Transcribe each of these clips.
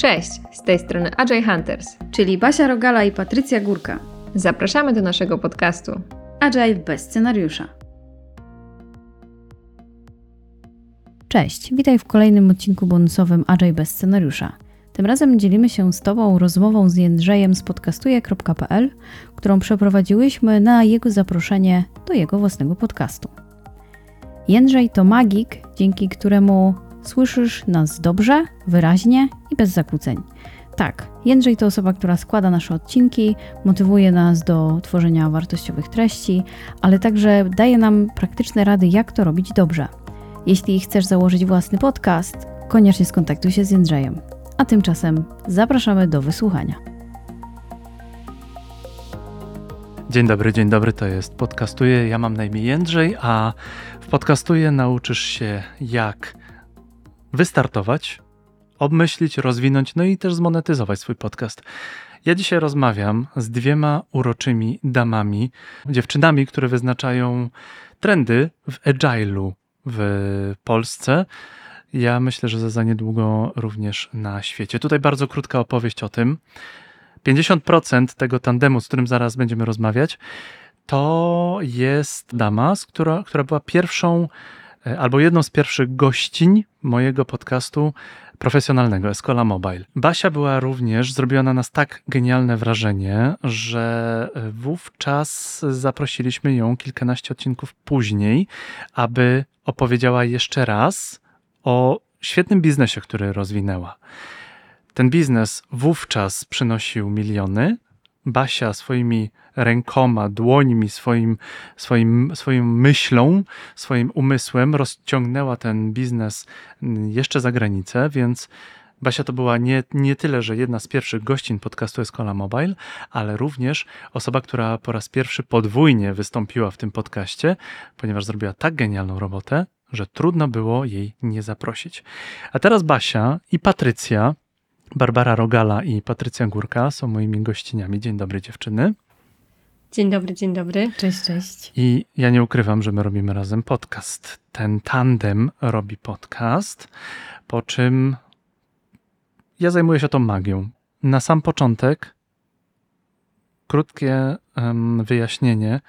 Cześć, z tej strony Agile Hunters, czyli Basia Rogala i Patrycja Górka. Zapraszamy do naszego podcastu Agile bez scenariusza. Cześć, witaj w kolejnym odcinku bonusowym Agile bez scenariusza. Tym razem dzielimy się z Tobą rozmową z Jędrzejem z podcastuje.pl, którą przeprowadziłyśmy na jego zaproszenie do jego własnego podcastu. Jędrzej to magik, dzięki któremu słyszysz nas dobrze, wyraźnie i bez zakłóceń. Tak, Jędrzej to osoba, która składa nasze odcinki, motywuje nas do tworzenia wartościowych treści, ale także daje nam praktyczne rady, jak to robić dobrze. Jeśli chcesz założyć własny podcast, koniecznie skontaktuj się z Jędrzejem. A tymczasem zapraszamy do wysłuchania. Dzień dobry, dzień dobry, to jest Podcastuję. Ja mam na imię Jędrzej, a w Podcastuję nauczysz się jak wystartować, obmyślić, rozwinąć, no i też zmonetyzować swój podcast. Ja dzisiaj rozmawiam z dwiema uroczymi damami, dziewczynami, które wyznaczają trendy w agile'u w Polsce. Ja myślę, że za niedługo również na świecie. Tutaj bardzo krótka opowieść o tym. 50% tego tandemu, z którym zaraz będziemy rozmawiać, to jest dama, która, która była pierwszą albo jedną z pierwszych gościń mojego podcastu profesjonalnego Escola Mobile. Basia była również, zrobiła na nas tak genialne wrażenie, że wówczas zaprosiliśmy ją kilkanaście odcinków później, aby opowiedziała jeszcze raz o świetnym biznesie, który rozwinęła. Ten biznes wówczas przynosił miliony. Basia swoimi rękoma, dłońmi, swoim, swoim, swoją myślą, swoim umysłem rozciągnęła ten biznes jeszcze za granicę, więc Basia to była nie, nie tyle, że jedna z pierwszych gościń podcastu Escola Mobile, ale również osoba, która po raz pierwszy podwójnie wystąpiła w tym podcaście, ponieważ zrobiła tak genialną robotę, że trudno było jej nie zaprosić. A teraz Basia i Patrycja, Barbara Rogala i Patrycja Górka są moimi gościniami. Dzień dobry dziewczyny. Dzień dobry, dzień dobry. Cześć, cześć. I ja nie ukrywam, że my robimy razem podcast. Ten tandem robi podcast, po czym ja zajmuję się tą magią. Na sam początek krótkie um, wyjaśnienie.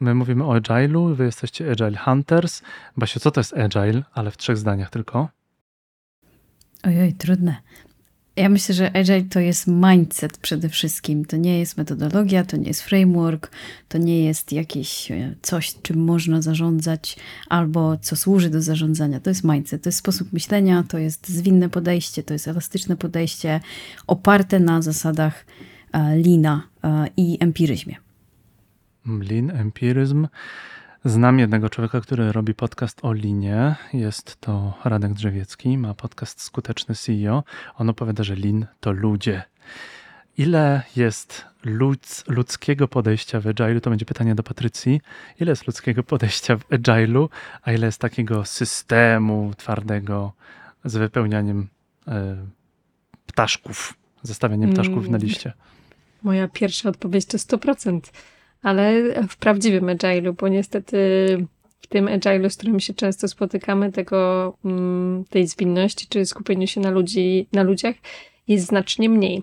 My mówimy o Agile'u, wy jesteście Agile Hunters. Basiu, co to jest Agile? Ale w trzech zdaniach tylko. Ojoj, trudne. Ja myślę, że Agile to jest mindset przede wszystkim. To nie jest metodologia, to nie jest framework, to nie jest jakieś e, coś, czym można zarządzać albo co służy do zarządzania. To jest mindset, to jest sposób myślenia, to jest zwinne podejście, to jest elastyczne podejście oparte na zasadach e, lina e, i empiryzmie. Lean, empiryzm. Znam jednego człowieka, który robi podcast o linie. Jest to Radek Drzewiecki, ma podcast Skuteczny CEO. On opowiada, że lin to ludzie. Ile jest ludz, ludzkiego podejścia w Agile'u? To będzie pytanie do Patrycji. Ile jest ludzkiego podejścia w Agile'u, a ile jest takiego systemu twardego z wypełnianiem y, ptaszków, zestawianiem ptaszków na mm. liście? Moja pierwsza odpowiedź to 100% ale w prawdziwym agile'u, bo niestety w tym agile'u, z którym się często spotykamy, tego, mm, tej zwinności czy skupieniu się na, ludzi, na ludziach jest znacznie mniej.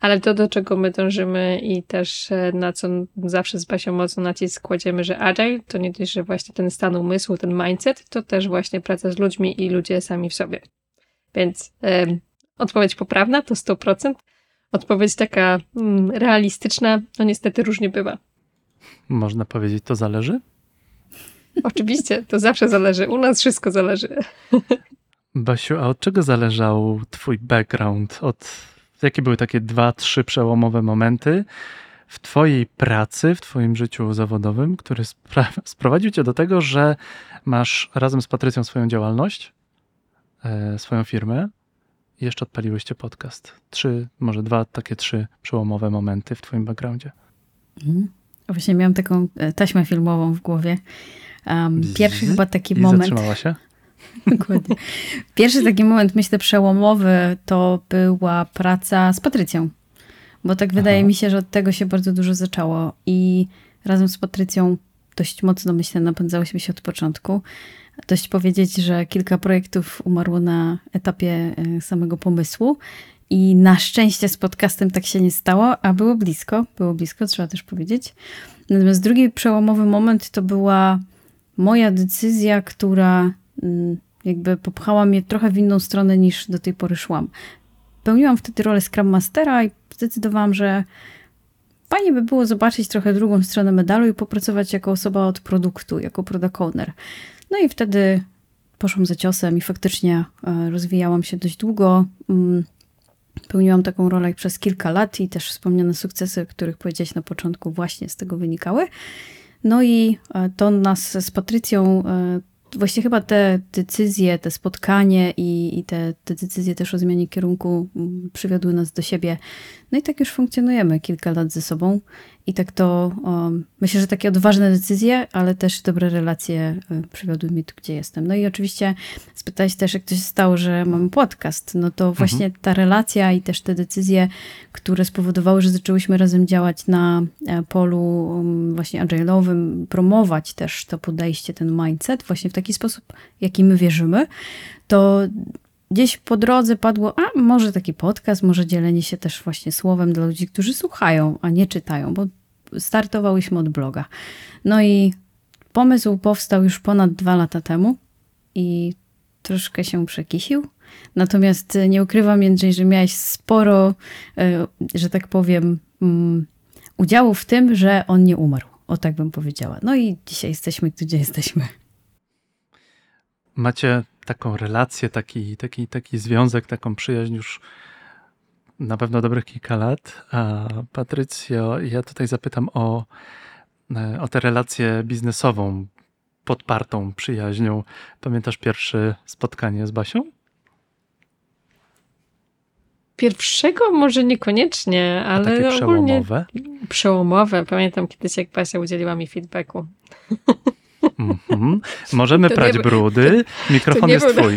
Ale to, do czego my dążymy i też e, na co zawsze z Basią mocno nacisk kładziemy, że agile to nie tylko, właśnie ten stan umysłu, ten mindset, to też właśnie praca z ludźmi i ludzie sami w sobie. Więc odpowiedź poprawna to 100%. Odpowiedź taka mm, realistyczna, no niestety różnie bywa. Można powiedzieć, to zależy? Oczywiście, to zawsze zależy. U nas wszystko zależy. Basiu, a od czego zależał Twój background? Od jakie były takie dwa, trzy przełomowe momenty w Twojej pracy, w Twoim życiu zawodowym, który sprowadził Cię do tego, że masz razem z Patrycją swoją działalność, e, swoją firmę i jeszcze odpaliłyście podcast? Trzy, może dwa takie trzy przełomowe momenty w Twoim backgroundzie. Mhm. Właśnie miałam taką e, taśmę filmową w głowie. Um, pierwszy chyba taki I moment. Zatrzymała się? Dokładnie. Pierwszy taki moment, myślę, przełomowy to była praca z Patrycją. Bo tak wydaje Aha. mi się, że od tego się bardzo dużo zaczęło. I razem z Patrycją dość mocno, myślę, napędzałyśmy się od początku. Dość powiedzieć, że kilka projektów umarło na etapie e, samego pomysłu I na szczęście z podcastem tak się nie stało, a było blisko, było blisko, trzeba też powiedzieć. Natomiast drugi przełomowy moment to była moja decyzja, która mm, jakby popchała mnie trochę w inną stronę niż do tej pory szłam. Pełniłam wtedy rolę Scrum Mastera i zdecydowałam, że fajnie by było zobaczyć trochę drugą stronę medalu i popracować jako osoba od produktu, jako product owner. No i wtedy poszłam za ciosem i faktycznie e, rozwijałam się dość długo. Pełniłam taką rolę przez kilka lat i też wspomniane sukcesy, o których powiedziałeś na początku, właśnie z tego wynikały. No i e, to nas z Patrycją e, Właściwie chyba te decyzje, te spotkanie i, i te, te, decyzje też o zmianie kierunku przywiodły nas do siebie. No i tak już funkcjonujemy kilka lat ze sobą. I tak to um, myślę, że takie odważne decyzje, ale też dobre relacje um, przywiodły mnie tu, gdzie jestem. No i oczywiście spytałeś też, jak to się stało, że mamy podcast. No to właśnie mhm. ta relacja i też te decyzje, które spowodowały, że zaczęłyśmy razem działać na e, polu um, właśnie agile'owym, promować też to podejście, ten mindset właśnie w taki sposób, jaki my wierzymy, to gdzieś po drodze padło, a może taki podcast, może dzielenie się też właśnie słowem dla ludzi, którzy słuchają, a nie czytają, bo startowałyśmy od bloga. No i pomysł powstał już ponad dwa lata temu i troszkę się przekisił. Natomiast nie ukrywam, Jędrzej, że miałeś sporo, e, że tak powiem, mm, udziału w tym, że on nie umarł. O tak bym powiedziała. No i dzisiaj jesteśmy, gdzie jesteśmy. Macie taką relację, taki, taki, taki związek, taką przyjaźń już na pewno dobrych kilka lat. A Patrycjo, ja tutaj zapytam o, o tę relację biznesową podpartą przyjaźnią. Pamiętasz pierwsze spotkanie z Basią? Pierwszego może niekoniecznie, ale A takie przełomowe. Przełomowe. Pamiętam kiedyś, jak Basia udzieliła mi feedbacku. Mm -hmm. Możemy to prać brudy, mikrofon jest twój.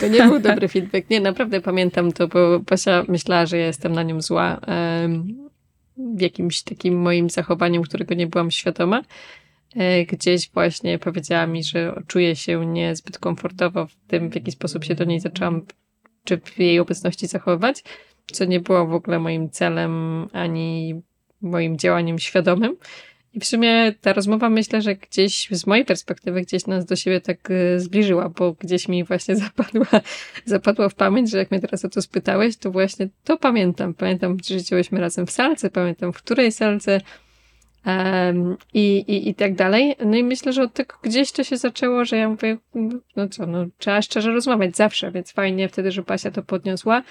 to nie był dobry feedback. Nie, naprawdę pamiętam to, bo Basia myślała, że ja jestem na nią zła w jakimś takim moim zachowaniu, którego nie byłam świadoma. E, gdzieś właśnie powiedziała mi, że czuję się niezbyt komfortowo w tym, w jaki sposób się do niej zaczęłam, czy w jej obecności zachowywać, co nie było w ogóle moim celem ani moim działaniem świadomym. I w sumie ta rozmowa myślę, że gdzieś z mojej perspektywy gdzieś nas do siebie tak e, zbliżyła, bo gdzieś mi właśnie zapadła, zapadła w pamięć, że jak mnie teraz o to spytałeś, to właśnie to pamiętam. Pamiętam, że działaliśmy razem w salce, pamiętam w której salce um, i, i, i tak dalej. No i myślę, że od tego gdzieś to się zaczęło, że ja mówię, no co, no trzeba szczerze rozmawiać zawsze, więc fajnie wtedy, że Basia to podniosła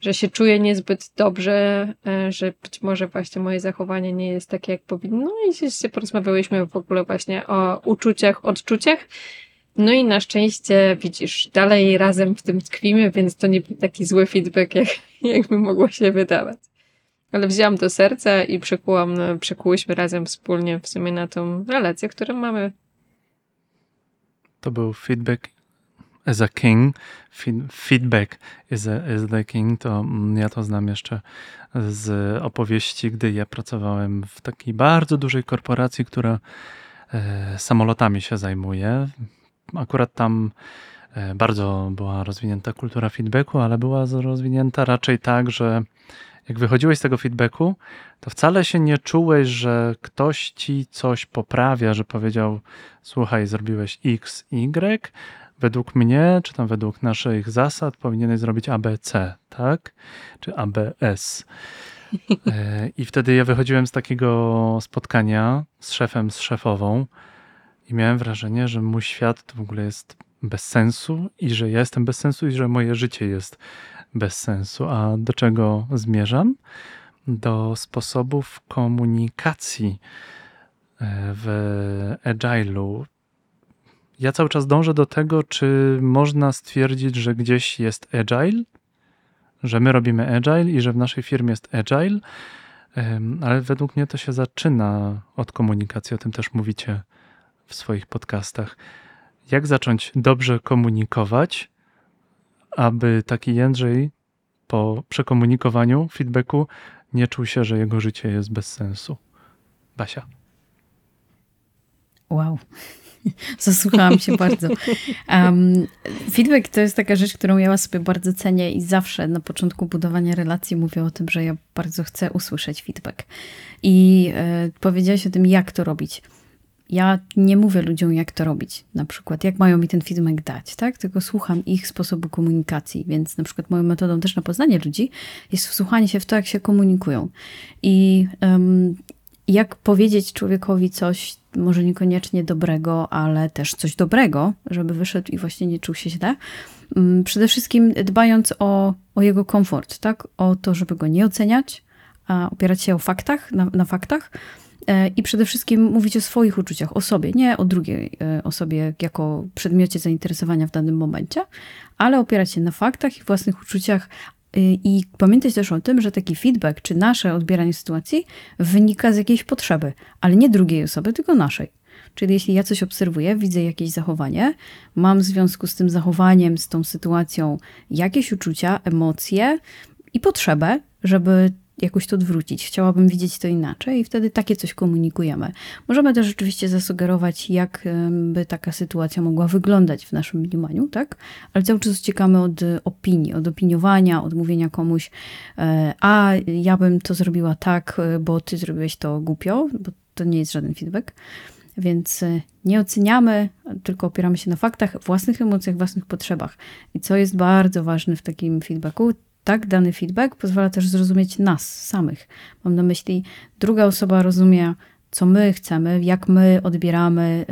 że się czuję niezbyt dobrze, e, że być może właśnie moje zachowanie nie jest takie, jak powinno. No i się porozmawiałyśmy w ogóle właśnie o uczuciach, odczuciach. No i na szczęście, widzisz, dalej razem w tym tkwimy, więc to nie był taki zły feedback, jak, jakby mogło się wydawać. Ale wzięłam do serca i przekułam, przekułyśmy razem wspólnie w sumie na tą relację, którą mamy. To był feedback as a king, feedback is, a, is the king, to mm, ja to znam jeszcze z opowieści, gdy ja pracowałem w takiej bardzo dużej korporacji, która e, samolotami się zajmuje. Akurat tam e, bardzo była rozwinięta kultura feedbacku, ale była rozwinięta raczej tak, że jak wychodziłeś z tego feedbacku, to wcale się nie czułeś, że ktoś ci coś poprawia, że powiedział: Słuchaj, zrobiłeś X, Y, według mnie, czy tam według naszych zasad, powinieneś zrobić ABC, tak? Czy ABS. E, I wtedy ja wychodziłem z takiego spotkania z szefem, z szefową i miałem wrażenie, że mój świat to w ogóle jest bez sensu i że ja jestem bez sensu i że moje życie jest bez sensu. A do czego zmierzam? Do sposobów komunikacji e, w agile'u, ja cały czas dążę do tego, czy można stwierdzić, że gdzieś jest agile, że my robimy agile i że w naszej firmie jest agile, ale według mnie to się zaczyna od komunikacji, o tym też mówicie w swoich podcastach. Jak zacząć dobrze komunikować, aby taki Jędrzej po przekomunikowaniu, feedbacku nie czuł się, że jego życie jest bez sensu? Basia. Wow. Zasłuchałam się bardzo. Um, feedback to jest taka rzecz, którą ja sobie bardzo cenię i zawsze na początku budowania relacji mówię o tym, że ja bardzo chcę usłyszeć feedback. I e, powiedziałaś o tym, jak to robić. Ja nie mówię ludziom, jak to robić, na przykład, jak mają mi ten feedback dać, tak? Tylko słucham ich sposobu komunikacji, więc na przykład moją metodą też na poznanie ludzi jest wsłuchanie się w to, jak się komunikują. I um, jak powiedzieć człowiekowi coś, może niekoniecznie dobrego, ale też coś dobrego, żeby wyszedł i właśnie nie czuł się źle. Mm, przede wszystkim dbając o, o jego komfort, tak? O to, żeby go nie oceniać, a opierać się o faktach, na, na faktach e, i przede wszystkim mówić o swoich uczuciach, o sobie, nie o drugiej e, osobie jako przedmiocie zainteresowania w danym momencie, ale opierać się na faktach i własnych uczuciach, I pamiętać też o tym, że taki feedback czy nasze odbieranie sytuacji wynika z jakiejś potrzeby, ale nie drugiej osoby, tylko naszej. Czyli jeśli ja coś obserwuję, widzę jakieś zachowanie, mam w związku z tym zachowaniem, z tą sytuacją jakieś uczucia, emocje i potrzebę, żeby jakoś to odwrócić. Chciałabym widzieć to inaczej i wtedy takie coś komunikujemy. Możemy też oczywiście zasugerować, jak by taka sytuacja mogła wyglądać w naszym mniemaniu, tak? Ale cały czas uciekamy od opinii, od opiniowania, od mówienia komuś, e, a ja bym to zrobiła tak, e, bo ty zrobiłeś to głupio, bo to nie jest żaden feedback. Więc e, nie oceniamy, tylko opieramy się na faktach, własnych emocjach, własnych potrzebach. I co jest bardzo ważne w takim feedbacku, tak, dany feedback pozwala też zrozumieć nas samych. Mam na myśli, druga osoba rozumie, co my chcemy, jak my odbieramy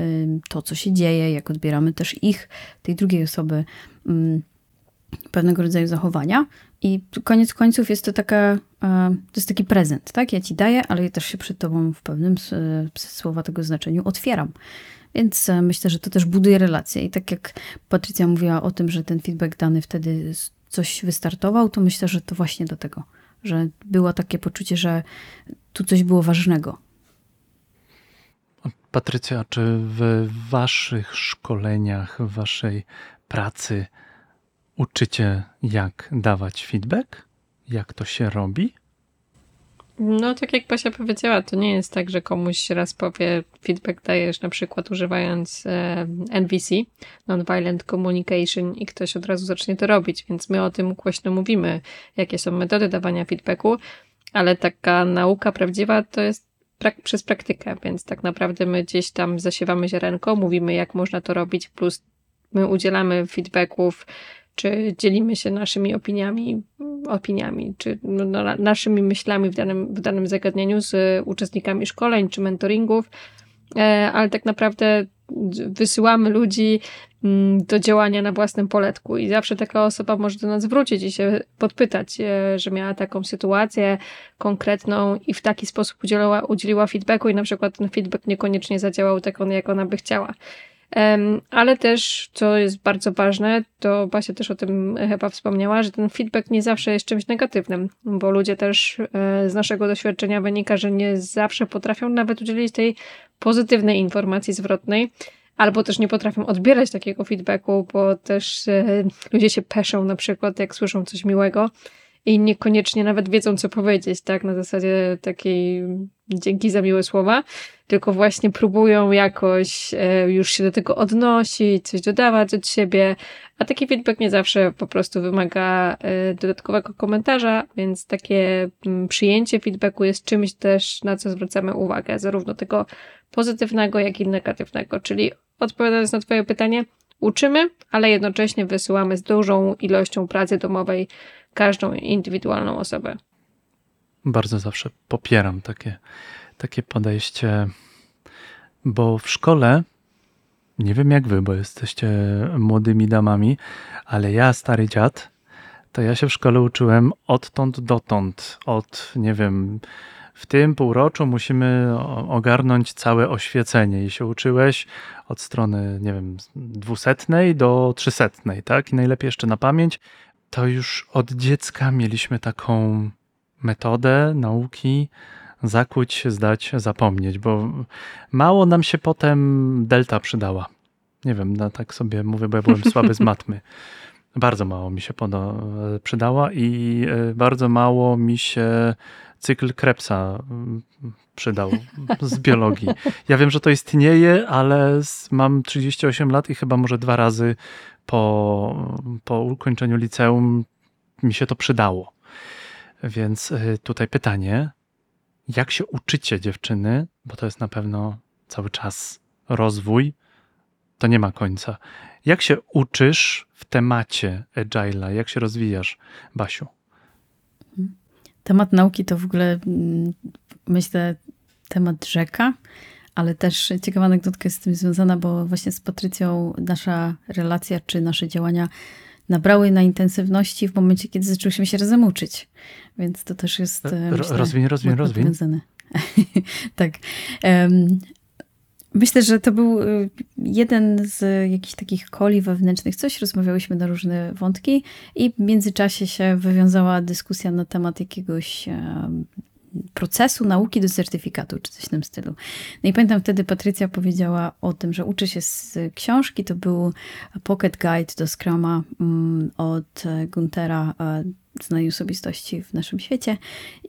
to, co się dzieje, jak odbieramy też ich, tej drugiej osoby, pewnego rodzaju zachowania. I koniec końców jest to taka, to jest taki prezent, tak? Ja ci daję, ale ja też się przed tobą w pewnym słowa tego znaczeniu otwieram. Więc e, myślę, że to też buduje relacje. I tak jak Patrycja mówiła o tym, że ten feedback dany wtedy coś wystartował, to myślę, że to właśnie do tego, że było takie poczucie, że tu coś było ważnego. Patrycja, czy w waszych szkoleniach, w waszej pracy uczycie, jak dawać feedback? Jak to się robi? No, tak jak Basia powiedziała, to nie jest tak, że komuś raz powie feedback dajesz na przykład używając e, NVC, Nonviolent Communication i ktoś od razu zacznie to robić, więc my o tym głośno mówimy, jakie są metody dawania feedbacku, ale taka nauka prawdziwa to jest prak przez praktykę, więc tak naprawdę my gdzieś tam zasiewamy ziarenko, mówimy jak można to robić, plus my udzielamy feedbacków czy dzielimy się naszymi opiniami, opiniami czy no, no, naszymi myślami w danym, w danym zagadnieniu z uczestnikami szkoleń czy mentoringów, e, ale tak naprawdę wysyłamy ludzi mm, do działania na własnym poletku i zawsze taka osoba może do nas wrócić i się podpytać, e, że miała taką sytuację konkretną i w taki sposób udzieliła, feedbacku i na przykład ten feedback niekoniecznie zadziałał tak, jak ona by chciała. Ale też, co jest bardzo ważne, to Basia też o tym chyba wspomniała, że ten feedback nie zawsze jest czymś negatywnym, bo ludzie też e, z naszego doświadczenia wynika, że nie zawsze potrafią nawet udzielić tej pozytywnej informacji zwrotnej, albo też nie potrafią odbierać takiego feedbacku, bo też e, ludzie się peszą na przykład, jak słyszą coś miłego i niekoniecznie nawet wiedzą, co powiedzieć, tak? Na zasadzie takiej dzięki za miłe słowa, tylko właśnie próbują jakoś e, już się do tego odnosić, coś dodawać od siebie, a taki feedback nie zawsze po prostu wymaga e, dodatkowego komentarza, więc takie mm, przyjęcie feedbacku jest czymś też, na co zwracamy uwagę, zarówno tego pozytywnego, jak i negatywnego. Czyli odpowiadając na Twoje pytanie, uczymy, ale jednocześnie wysyłamy z dużą ilością pracy domowej każdą indywidualną osobę. Bardzo zawsze popieram takie, takie podejście, bo w szkole, nie wiem jak wy, bo jesteście młodymi damami, ale ja, stary dziad, to ja się w szkole uczyłem odtąd dotąd, od, nie wiem, w tym półroczu musimy ogarnąć całe oświecenie i się uczyłeś od strony, nie wiem, dwusetnej do trzysetnej, tak? I najlepiej jeszcze na pamięć to już od dziecka mieliśmy taką metodę nauki zakuć, zdać, zapomnieć, bo mało nam się potem delta przydała. Nie wiem, no tak sobie mówię, bo ja byłem słaby z matmy. Bardzo mało mi się poda, przydała i e, bardzo mało mi się cykl Krebsa mm, przydał z biologii. Ja wiem, że to istnieje, ale mam 38 lat i chyba może dwa razy po, po ukończeniu liceum mi się to przydało. Więc y, tutaj pytanie, jak się uczycie dziewczyny, bo to jest na pewno cały czas rozwój, to nie ma końca. Jak się uczysz w temacie Agile'a? Jak się rozwijasz, Basiu? Temat nauki to w ogóle, mm, myślę, temat rzeka, ale też ciekawa anegdotka jest z tym związana, bo właśnie z Patrycją nasza relacja czy nasze działania nabrały na intensywności w momencie, kiedy zaczęłyśmy się razem uczyć. Więc to też jest. e, Ro- myślę, rozwiń, tak. Myślę, że to był y, jeden z jakichś takich koli wewnętrznych. Coś rozmawiałyśmy na różne wątki i w międzyczasie się wywiązała dyskusja na temat jakiegoś em, procesu nauki do certyfikatu, czy coś w tym stylu. No i pamiętam wtedy Patrycja powiedziała o tym, że uczy się z książki. To był Pocket Guide do Scruma mm, od e, Guntera, e, znanej osobistości w naszym świecie.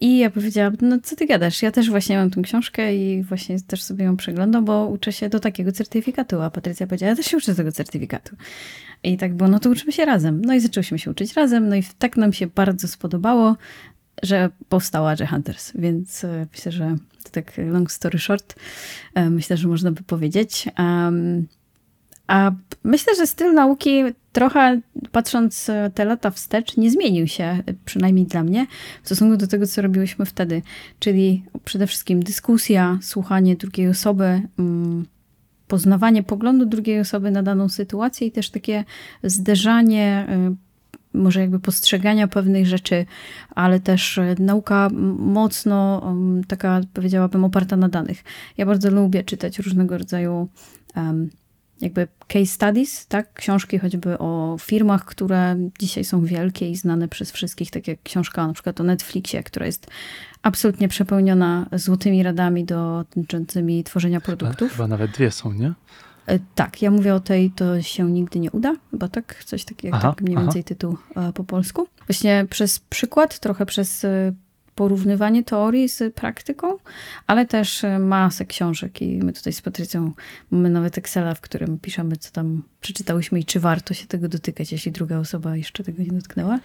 I ja powiedziałam, no co ty gadasz? Ja też właśnie mam tę książkę i właśnie też sobie ją przeglądam, bo uczę się do takiego certyfikatu. A Patrycja powiedziała, ja też się uczę tego certyfikatu. I tak było, no to uczymy się razem. No i zaczęłyśmy się uczyć razem, no i tak nam się bardzo spodobało, że powstała Agile Hunters. Więc e, myślę, że to tak long story short, e, myślę, że można by powiedzieć. Em, a myślę, że styl nauki trochę, patrząc e, te lata wstecz, nie zmienił się, e, przynajmniej dla mnie, w stosunku do tego, co robiłyśmy wtedy. Czyli przede wszystkim dyskusja, słuchanie drugiej osoby, mm, poznawanie poglądu drugiej osoby na daną sytuację i też takie zderzanie, y, może jakby postrzegania pewnych rzeczy, ale też nauka mocno taka, powiedziałabym, oparta na danych. Ja bardzo lubię czytać różnego rodzaju jakby case studies, tak? Książki choćby o firmach, które dzisiaj są wielkie i znane przez wszystkich, tak jak książka na przykład o Netflixie, która jest absolutnie przepełniona złotymi radami dotyczącymi tworzenia produktów. Chyba nawet dwie są, nie? E, Tak, ja mówię o tej, to się nigdy nie uda, chyba tak, coś takiego, Aha, tak mniej aha. więcej tytuł e, po polsku. Właśnie przez przykład, trochę przez e, porównywanie teorii z praktyką, ale też e, masę książek i my tutaj z Patrycją mamy nawet Excela, w którym piszemy, co tam przeczytałyśmy i czy warto się tego dotykać, jeśli druga osoba jeszcze tego nie dotknęła.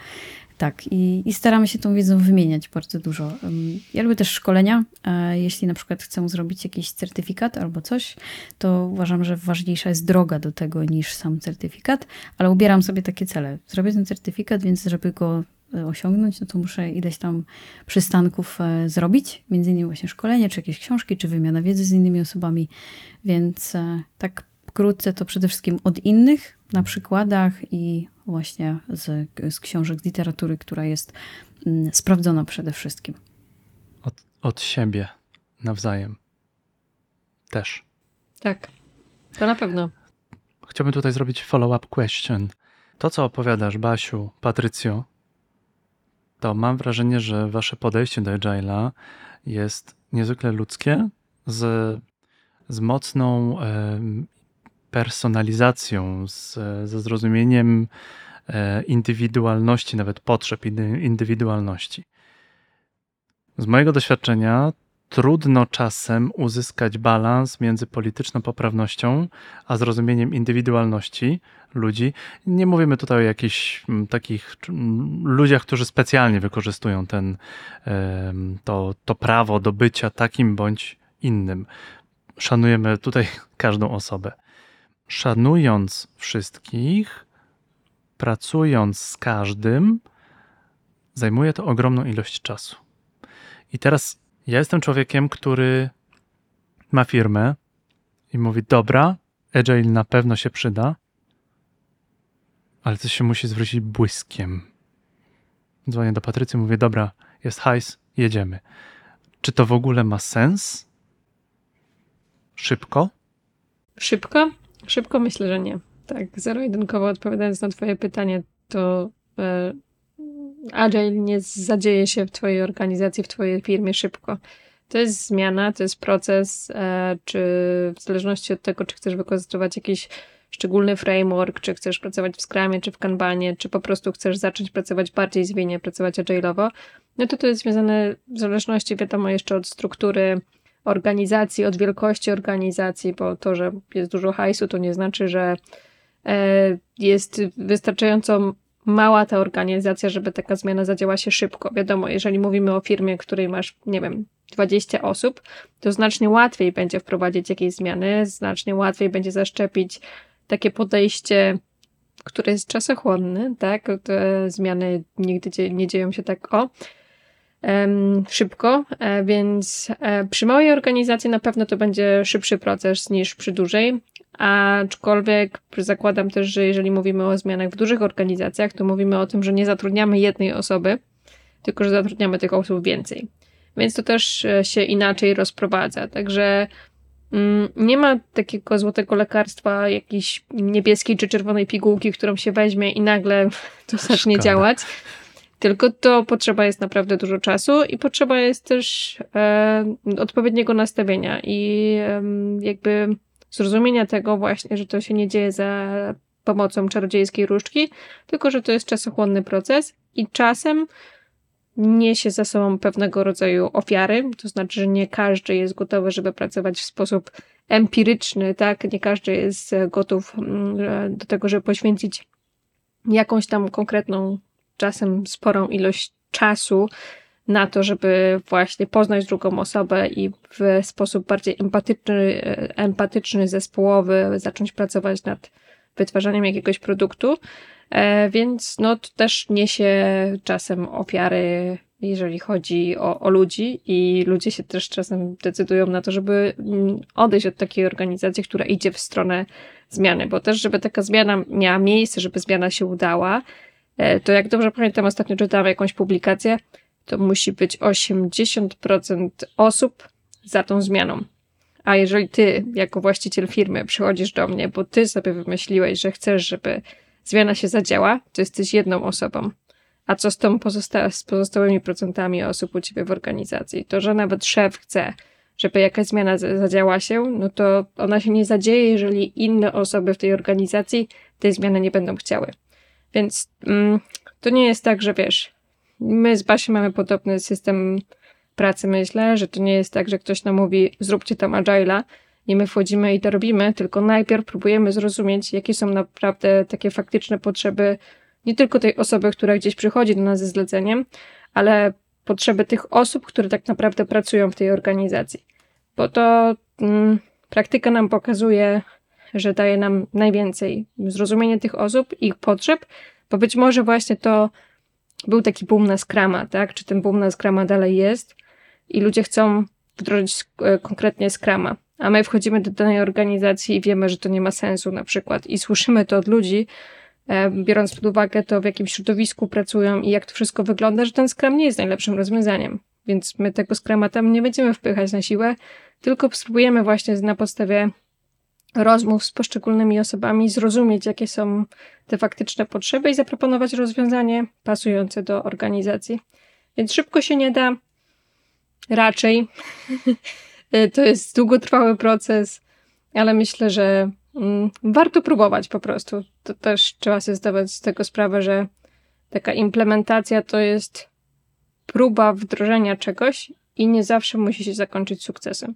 Tak, i, i staramy się tą wiedzą wymieniać bardzo dużo. Ja lubię też szkolenia. e, Jeśli na przykład chcę zrobić jakiś certyfikat albo coś, to uważam, że ważniejsza jest droga do tego niż sam certyfikat, ale ubieram sobie takie cele. Zrobię ten certyfikat, więc żeby go osiągnąć, no to muszę ileś tam przystanków e, zrobić, między innymi właśnie szkolenie, czy jakieś książki, czy wymiana wiedzy z innymi osobami, więc e, tak wkrótce to przede wszystkim od innych, na przykładach i właśnie z, z książek, z literatury, która jest mm, sprawdzona przede wszystkim. Od, od siebie nawzajem. Też. Tak, to na pewno. Chciałbym tutaj zrobić follow-up question. To, co opowiadasz, Basiu, Patrycjo, to mam wrażenie, że wasze podejście do Agile'a jest niezwykle ludzkie, z, z mocną personalizacją, z, ze zrozumieniem e, indywidualności, nawet potrzeb indy- indywidualności. Z mojego doświadczenia trudno czasem uzyskać balans między polityczną poprawnością a zrozumieniem indywidualności ludzi. Nie mówimy tutaj o jakichś mm, takich mm, ludziach, którzy specjalnie wykorzystują ten, to, to prawo do bycia takim bądź innym. Szanujemy tutaj każdą osobę. Szanując wszystkich, pracując z każdym, zajmuje to ogromną ilość czasu. I teraz ja jestem człowiekiem, który ma firmę i mówi: Dobra, Agile na pewno się przyda, ale coś się musi zwrócić błyskiem. Dzwonię do Patrycji, mówię: Dobra, jest hajs, jedziemy. Czy to w ogóle ma sens? Szybko? Szybko? Szybko myślę, że nie. Tak, zero-jedynkowo odpowiadając na twoje pytanie, to e, Agile nie zadzieje się w twojej organizacji, w twojej firmie szybko. To jest zmiana, to jest proces, e, czy w zależności od tego, czy chcesz wykorzystywać jakiś szczególny framework, czy chcesz pracować w Scrumie, czy w Kanbanie, czy po prostu chcesz zacząć pracować bardziej zwinnie, pracować agile'owo, no to to jest związane w zależności, wiadomo, jeszcze od struktury organizacji, od wielkości organizacji, bo to, że jest dużo hajsu, to nie znaczy, że e, jest wystarczająco mała ta organizacja, żeby taka zmiana zadziała się szybko. Wiadomo, jeżeli mówimy o firmie, której masz, nie wiem, 20 osób, to znacznie łatwiej będzie wprowadzić jakieś zmiany, znacznie łatwiej będzie zaszczepić takie podejście, które jest czasochłonne, tak? Te zmiany nigdy nie dzieją się tak o szybko, e, więc e, przy małej organizacji na pewno to będzie szybszy proces niż przy dużej, aczkolwiek zakładam też, że jeżeli mówimy o zmianach w dużych organizacjach, to mówimy o tym, że nie zatrudniamy jednej osoby, tylko że zatrudniamy tych osób więcej. Więc to też e, się inaczej rozprowadza. Także nie ma takiego złotego lekarstwa, jakiejś niebieskiej czy czerwonej pigułki, którą się weźmie i nagle to zacznie Szkoda. działać. Tylko to potrzeba jest naprawdę dużo czasu i potrzeba jest też e, odpowiedniego nastawienia i e, jakby zrozumienia tego właśnie, że to się nie dzieje za pomocą czarodziejskiej różdżki, tylko że to jest czasochłonny proces i czasem niesie za sobą pewnego rodzaju ofiary, to znaczy, że nie każdy jest gotowy, żeby pracować w sposób empiryczny, tak? Nie każdy jest gotów mm, do tego, żeby poświęcić jakąś tam konkretną czasem sporą ilość czasu na to, żeby właśnie poznać drugą osobę i w sposób bardziej empatyczny, empatyczny zespołowy zacząć pracować nad wytwarzaniem jakiegoś produktu. E, więc no, to też niesie czasem ofiary, jeżeli chodzi o, o ludzi, i ludzie się też czasem decydują na to, żeby mm, odejść od takiej organizacji, która idzie w stronę zmiany, bo też, żeby taka zmiana miała miejsce, żeby zmiana się udała, E, to jak dobrze pamiętam, ostatnio czytałam jakąś publikację, to musi być 80% osób za tą zmianą. A jeżeli ty, jako właściciel firmy, przychodzisz do mnie, bo ty sobie wymyśliłeś, że chcesz, żeby zmiana się zadziała, to jesteś jedną osobą. A co z tą pozosta z pozostałymi procentami osób u ciebie w organizacji? To, że nawet szef chce, żeby jakaś zmiana zadziała się, no to ona się nie zadzieje, jeżeli inne osoby w tej organizacji tej zmiany nie będą chciały. Więc mm, to nie jest tak, że wiesz, my z Basi mamy podobny system pracy, myślę, że to nie jest tak, że ktoś nam mówi, zróbcie tam agile'a i my wchodzimy i to robimy, tylko najpierw próbujemy zrozumieć, jakie są naprawdę takie faktyczne potrzeby nie tylko tej osoby, która gdzieś przychodzi do nas ze zleceniem, ale potrzeby tych osób, które tak naprawdę pracują w tej organizacji. Bo to mm, praktyka nam pokazuje, że daje nam najwięcej zrozumienie tych osób, ich potrzeb, bo być może właśnie to był taki boom na Scrama, tak? Czy ten boom na Scrama dalej jest i ludzie chcą wdrożyć e, konkretnie Scrama, a my wchodzimy do danej organizacji i wiemy, że to nie ma sensu na przykład i słyszymy to od ludzi, e, biorąc pod uwagę to, w jakim środowisku pracują i jak to wszystko wygląda, że ten Scrum nie jest najlepszym rozwiązaniem. Więc my tego Scrama tam nie będziemy wpychać na siłę, tylko spróbujemy właśnie na podstawie rozmów z poszczególnymi osobami, zrozumieć, jakie są te faktyczne potrzeby i zaproponować rozwiązanie pasujące do organizacji. Więc szybko się nie da, raczej. to jest długotrwały proces, ale myślę, że mm, warto próbować po prostu. To też trzeba sobie zdawać z tego sprawę, że taka implementacja to jest próba wdrożenia czegoś i nie zawsze musi się zakończyć sukcesem.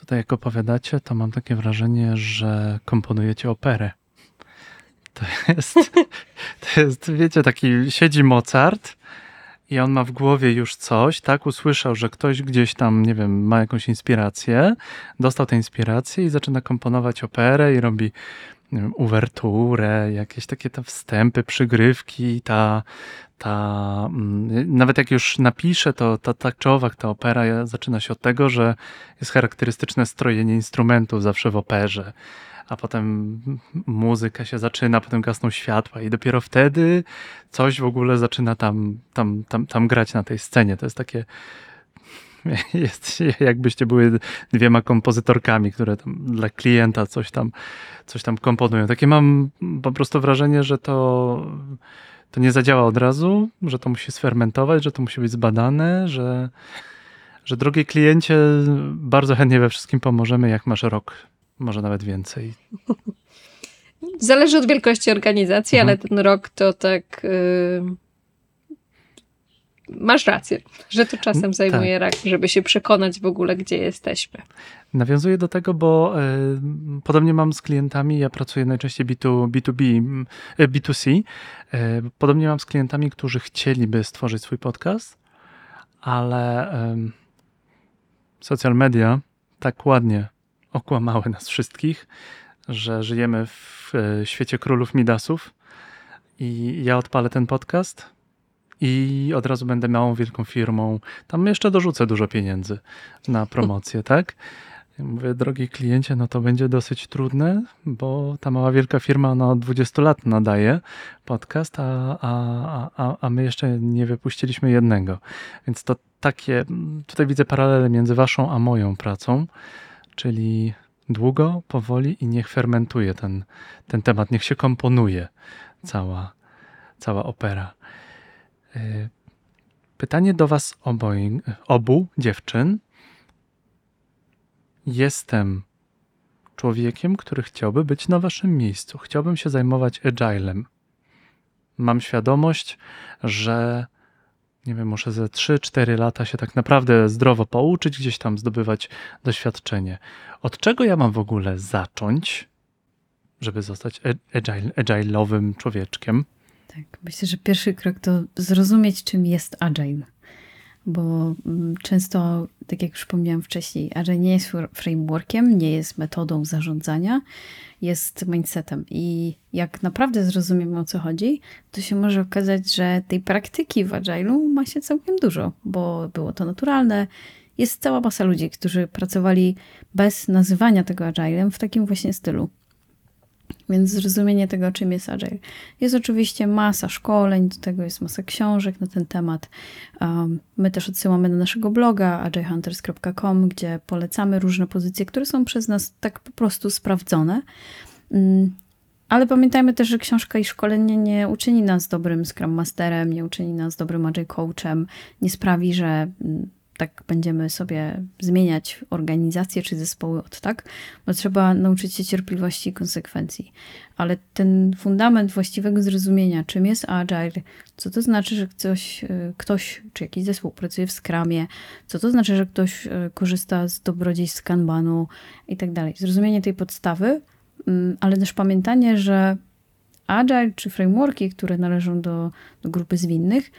Tutaj jak opowiadacie, to mam takie wrażenie, że komponujecie operę. To jest, to jest, wiecie, taki siedzi Mozart i on ma w głowie już coś, tak? Usłyszał, że ktoś gdzieś tam, nie wiem, ma jakąś inspirację, dostał tę inspirację i zaczyna komponować operę i robi wiem, uwerturę, jakieś takie te wstępy, przygrywki, ta, ta, mm, nawet jak już napiszę, to ta, ta czołowak, ta opera zaczyna się od tego, że jest charakterystyczne strojenie instrumentów zawsze w operze, a potem muzyka się zaczyna, potem gasną światła i dopiero wtedy coś w ogóle zaczyna tam, tam, tam, tam grać na tej scenie. To jest takie jest, jakbyście były dwiema kompozytorkami, które dla klienta coś tam, coś tam komponują. Takie mam po prostu wrażenie, że to to nie zadziała od razu, że to musi sfermentować, że to musi być zbadane, że, że drogi kliencie, bardzo chętnie we wszystkim pomożemy, jak masz rok, może nawet więcej. Zależy od wielkości organizacji, Mhm. ale ten rok to tak. y, Masz rację, że to czasem zajmuje rok, żeby się przekonać w ogóle, gdzie jesteśmy. Nawiązuję do tego, bo e, podobnie mam z klientami, ja pracuję najczęściej B2, B2B, m, e, B2C. E, podobnie mam z klientami, którzy chcieliby stworzyć swój podcast, ale social media tak ładnie okłamały nas wszystkich, że żyjemy w e, świecie królów Midasów i ja odpalę ten podcast i od razu będę małą, wielką firmą. Tam jeszcze dorzucę dużo pieniędzy na promocję, tak? Mówię, drogi kliencie, no to będzie dosyć trudne, bo ta mała wielka firma ona od 20 lat nadaje podcast, a, a, a, a my jeszcze nie wypuściliśmy jednego. Więc to takie, tutaj widzę paralele między waszą a moją pracą, czyli długo, powoli i niech fermentuje ten, ten temat, niech się komponuje cała, cała opera. Y, Pytanie do was oboj, obu dziewczyn. Jestem człowiekiem, który chciałby być na waszym miejscu. Chciałbym się zajmować agilem. Mam świadomość, że nie wiem, muszę ze 3-4 lata się tak naprawdę zdrowo pouczyć, gdzieś tam zdobywać doświadczenie. Od czego ja mam w ogóle zacząć, żeby zostać a- agile, agile'owym człowieczkiem? Tak, myślę, że pierwszy krok to zrozumieć, czym jest agile. Bo mm, często, tak jak już wspomniałam wcześniej, agile nie jest fr- frameworkiem, nie jest metodą zarządzania, jest mindsetem. I jak naprawdę zrozumiemy o co chodzi, to się może okazać, że tej praktyki w agile'u ma się całkiem dużo, bo było to naturalne. Jest cała masa ludzi, którzy pracowali bez nazywania tego agilem w takim właśnie stylu. Więc zrozumienie tego, czym jest Agile. Jest oczywiście masa szkoleń, do tego jest masa książek na ten temat. Um, my też odsyłamy do naszego bloga agilehunters.com, gdzie polecamy różne pozycje, które są przez nas tak po prostu sprawdzone. Mm, Ale pamiętajmy też, że książka i szkolenie nie uczyni nas dobrym Scrum Masterem, nie uczyni nas dobrym Agile Coachem, nie sprawi, że mm, tak będziemy sobie zmieniać organizacje czy zespoły od tak, bo trzeba nauczyć się cierpliwości i konsekwencji. Ale ten fundament właściwego zrozumienia, czym jest agile, co to znaczy, że ktoś, y, ktoś czy jakiś zespół pracuje w skramie, co to znaczy, że ktoś y, korzysta z dobrodziejstw kanbanu i tak dalej. Zrozumienie tej podstawy, mm, ale też pamiętanie, że agile czy frameworki, które należą do, do grupy zwinnych,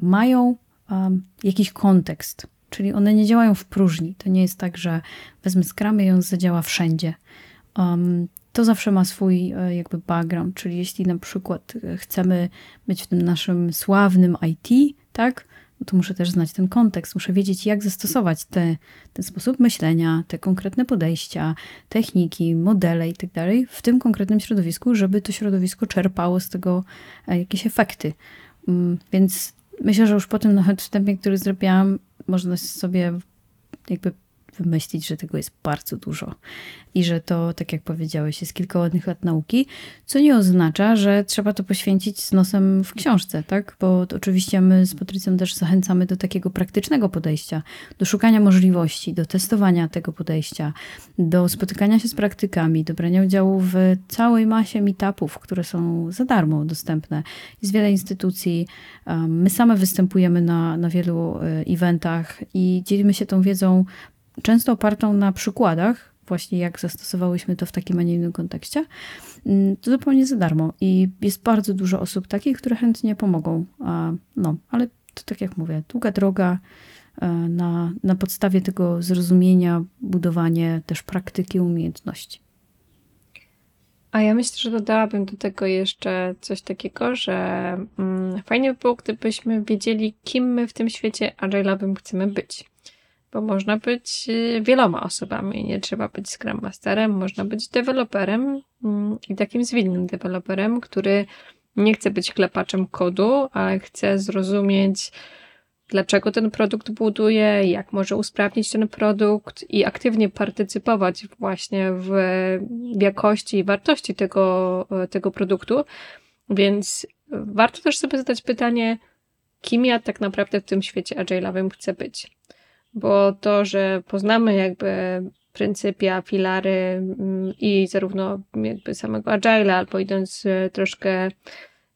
mają um, jakiś kontekst. Czyli one nie działają w próżni. To nie jest tak, że wezmę skramy i on zadziała wszędzie. Um, to zawsze ma swój e, jakby background, czyli jeśli na przykład e, chcemy być w tym naszym sławnym IT, tak, no to muszę też znać ten kontekst, muszę wiedzieć, jak zastosować te, ten sposób myślenia, te konkretne podejścia, techniki, modele i tak w tym konkretnym środowisku, żeby to środowisko czerpało z tego e, jakieś efekty. Mm, Więc myślę, że już po tym nawet wstępie, który zrobiłam, można sobie jakby wymyślić, że tego jest bardzo dużo i że to, tak jak powiedziałeś, jest kilka ładnych lat nauki, co nie oznacza, że trzeba to poświęcić z nosem w książce, tak? Bo oczywiście my z Patrycją też zachęcamy do takiego praktycznego podejścia, do szukania możliwości, do testowania tego podejścia, do spotykania się z praktykami, do brania udziału w całej masie meetupów, które są za darmo dostępne. Jest wiele instytucji, my same występujemy na, na wielu e, eventach i dzielimy się tą wiedzą często opartą na przykładach, właśnie jak zastosowałyśmy to w takim, a nie innym kontekście, mm, to zupełnie za darmo. I jest bardzo dużo osób takich, które chętnie pomogą. No, ale to tak jak mówię, długa droga e, na, na podstawie tego zrozumienia, budowanie też praktyki, umiejętności. A ja myślę, że dodałabym do tego jeszcze coś takiego, że mm, fajnie by było, gdybyśmy wiedzieli, kim my w tym świecie agile'owym chcemy być. Bo można być y, wieloma osobami. Nie trzeba być Scrum Masterem, można być deweloperem mm, i takim zwinnym deweloperem, który nie chce być klepaczem kodu, ale chce zrozumieć, dlaczego ten produkt buduje, jak może usprawnić ten produkt i aktywnie partycypować właśnie w, jakości i wartości tego, tego produktu. Więc warto też sobie zadać pytanie, kim ja tak naprawdę w tym świecie agile'owym chcę być. Bo to, że poznamy jakby pryncypia, filary mm, i zarówno jakby samego Agile'a, albo idąc e, troszkę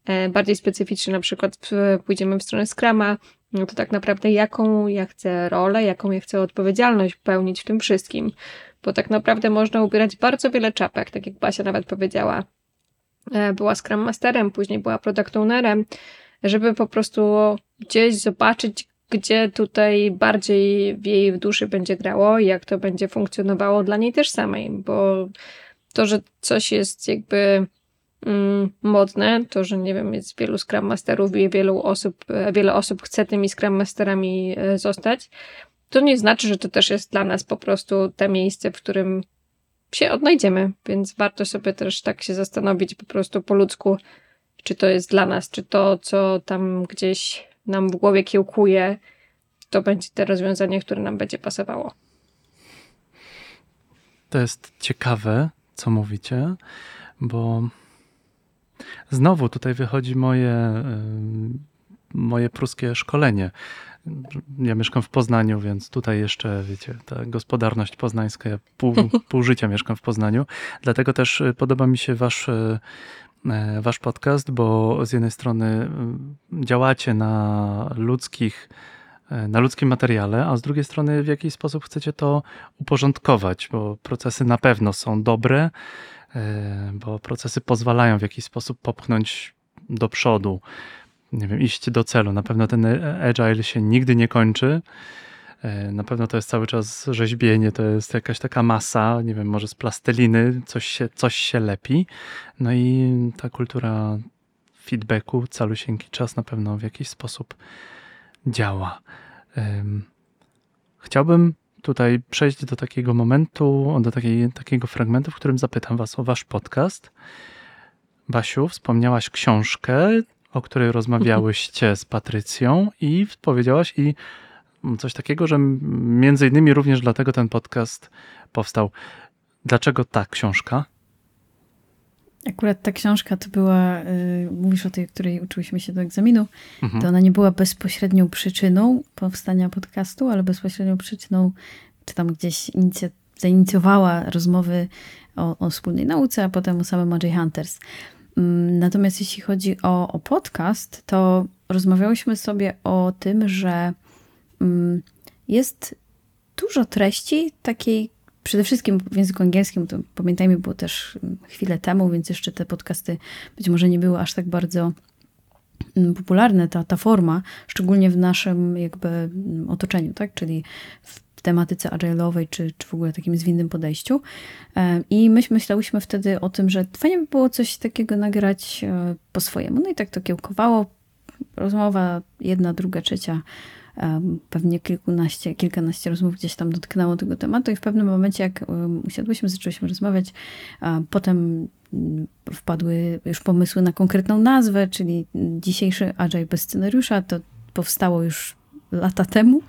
e, bardziej specyficznie, na przykład pójdziemy w stronę Scrama, no to tak naprawdę jaką ja chcę rolę, jaką ja chcę odpowiedzialność pełnić w tym wszystkim. Bo tak naprawdę można ubierać bardzo wiele czapek, tak jak Basia nawet powiedziała. E, Była Scrum Masterem, później była Product Ownerem, żeby po prostu gdzieś zobaczyć, gdzie tutaj bardziej w jej duszy będzie grało i jak to będzie funkcjonowało dla niej też samej, bo to, że coś jest jakby mm, modne, to, że nie wiem, jest wielu Scrum Masterów i wielu osób, wiele osób chce tymi Scrum Masterami e, zostać, to nie znaczy, że to też jest dla nas po prostu te miejsce, w którym się odnajdziemy, więc warto sobie też tak się zastanowić po prostu po ludzku, czy to jest dla nas, czy to, co tam gdzieś nam w głowie kiełkuje, to będzie te rozwiązanie, które nam będzie pasowało. To jest ciekawe, co mówicie, bo znowu tutaj wychodzi moje, y, moje pruskie szkolenie. Ja mieszkam w Poznaniu, więc tutaj jeszcze, wiecie, ta gospodarność poznańska, ja pół, pół życia mieszkam w Poznaniu. Dlatego też y, podoba mi się wasz, y, wasz podcast, bo z jednej strony y, działacie na ludzkich, e, na ludzkim materiale, a z drugiej strony w jakiś sposób chcecie to uporządkować, bo procesy na pewno są dobre, e, bo procesy pozwalają w jakiś sposób popchnąć do przodu, nie wiem, iść do celu. Na pewno ten e, agile się nigdy nie kończy. E, Na pewno to jest cały czas rzeźbienie, to jest jakaś taka masa, nie wiem, może z plasteliny coś się, coś się lepi. No i ta kultura feedbacku, calusieńki czas na pewno w jakiś sposób działa. Chciałbym tutaj przejść do takiego momentu, do takiej, takiego fragmentu, w którym zapytam Was o Wasz podcast. Basiu, wspomniałaś książkę, o której rozmawiałyście z Patrycją i powiedziałaś i coś takiego, że między innymi również dlatego ten podcast powstał. Dlaczego ta książka? Akurat ta książka to była, y, mówisz o tej, której uczyłyśmy się do egzaminu, Mhm. to ona nie była bezpośrednią przyczyną powstania podcastu, ale bezpośrednią przyczyną, czy tam gdzieś zainicjowała rozmowy o, o wspólnej nauce, a potem o samym Magic Hunters. Mm, Natomiast jeśli chodzi o, o podcast, to rozmawiałyśmy sobie o tym, że jest dużo treści takiej, przede wszystkim w języku angielskim, to pamiętajmy, było też mm, chwilę temu, więc jeszcze te podcasty być może nie były aż tak bardzo mm, popularne, ta, ta forma, szczególnie w naszym jakby mm, otoczeniu, tak? czyli w tematyce agile'owej, czy, czy w ogóle takim zwinnym podejściu. E, I myśmy myślałyśmy wtedy o tym, że fajnie by było coś takiego nagrać e, po swojemu. No i tak to kiełkowało. Rozmowa jedna, druga, trzecia, pewnie kilkunaście, kilkanaście rozmów gdzieś tam dotknęło tego tematu i w pewnym momencie, jak usiadłyśmy, zaczęłyśmy rozmawiać, potem mm, wpadły już pomysły na konkretną nazwę, czyli dzisiejszy Agile bez scenariusza, to powstało już lata temu.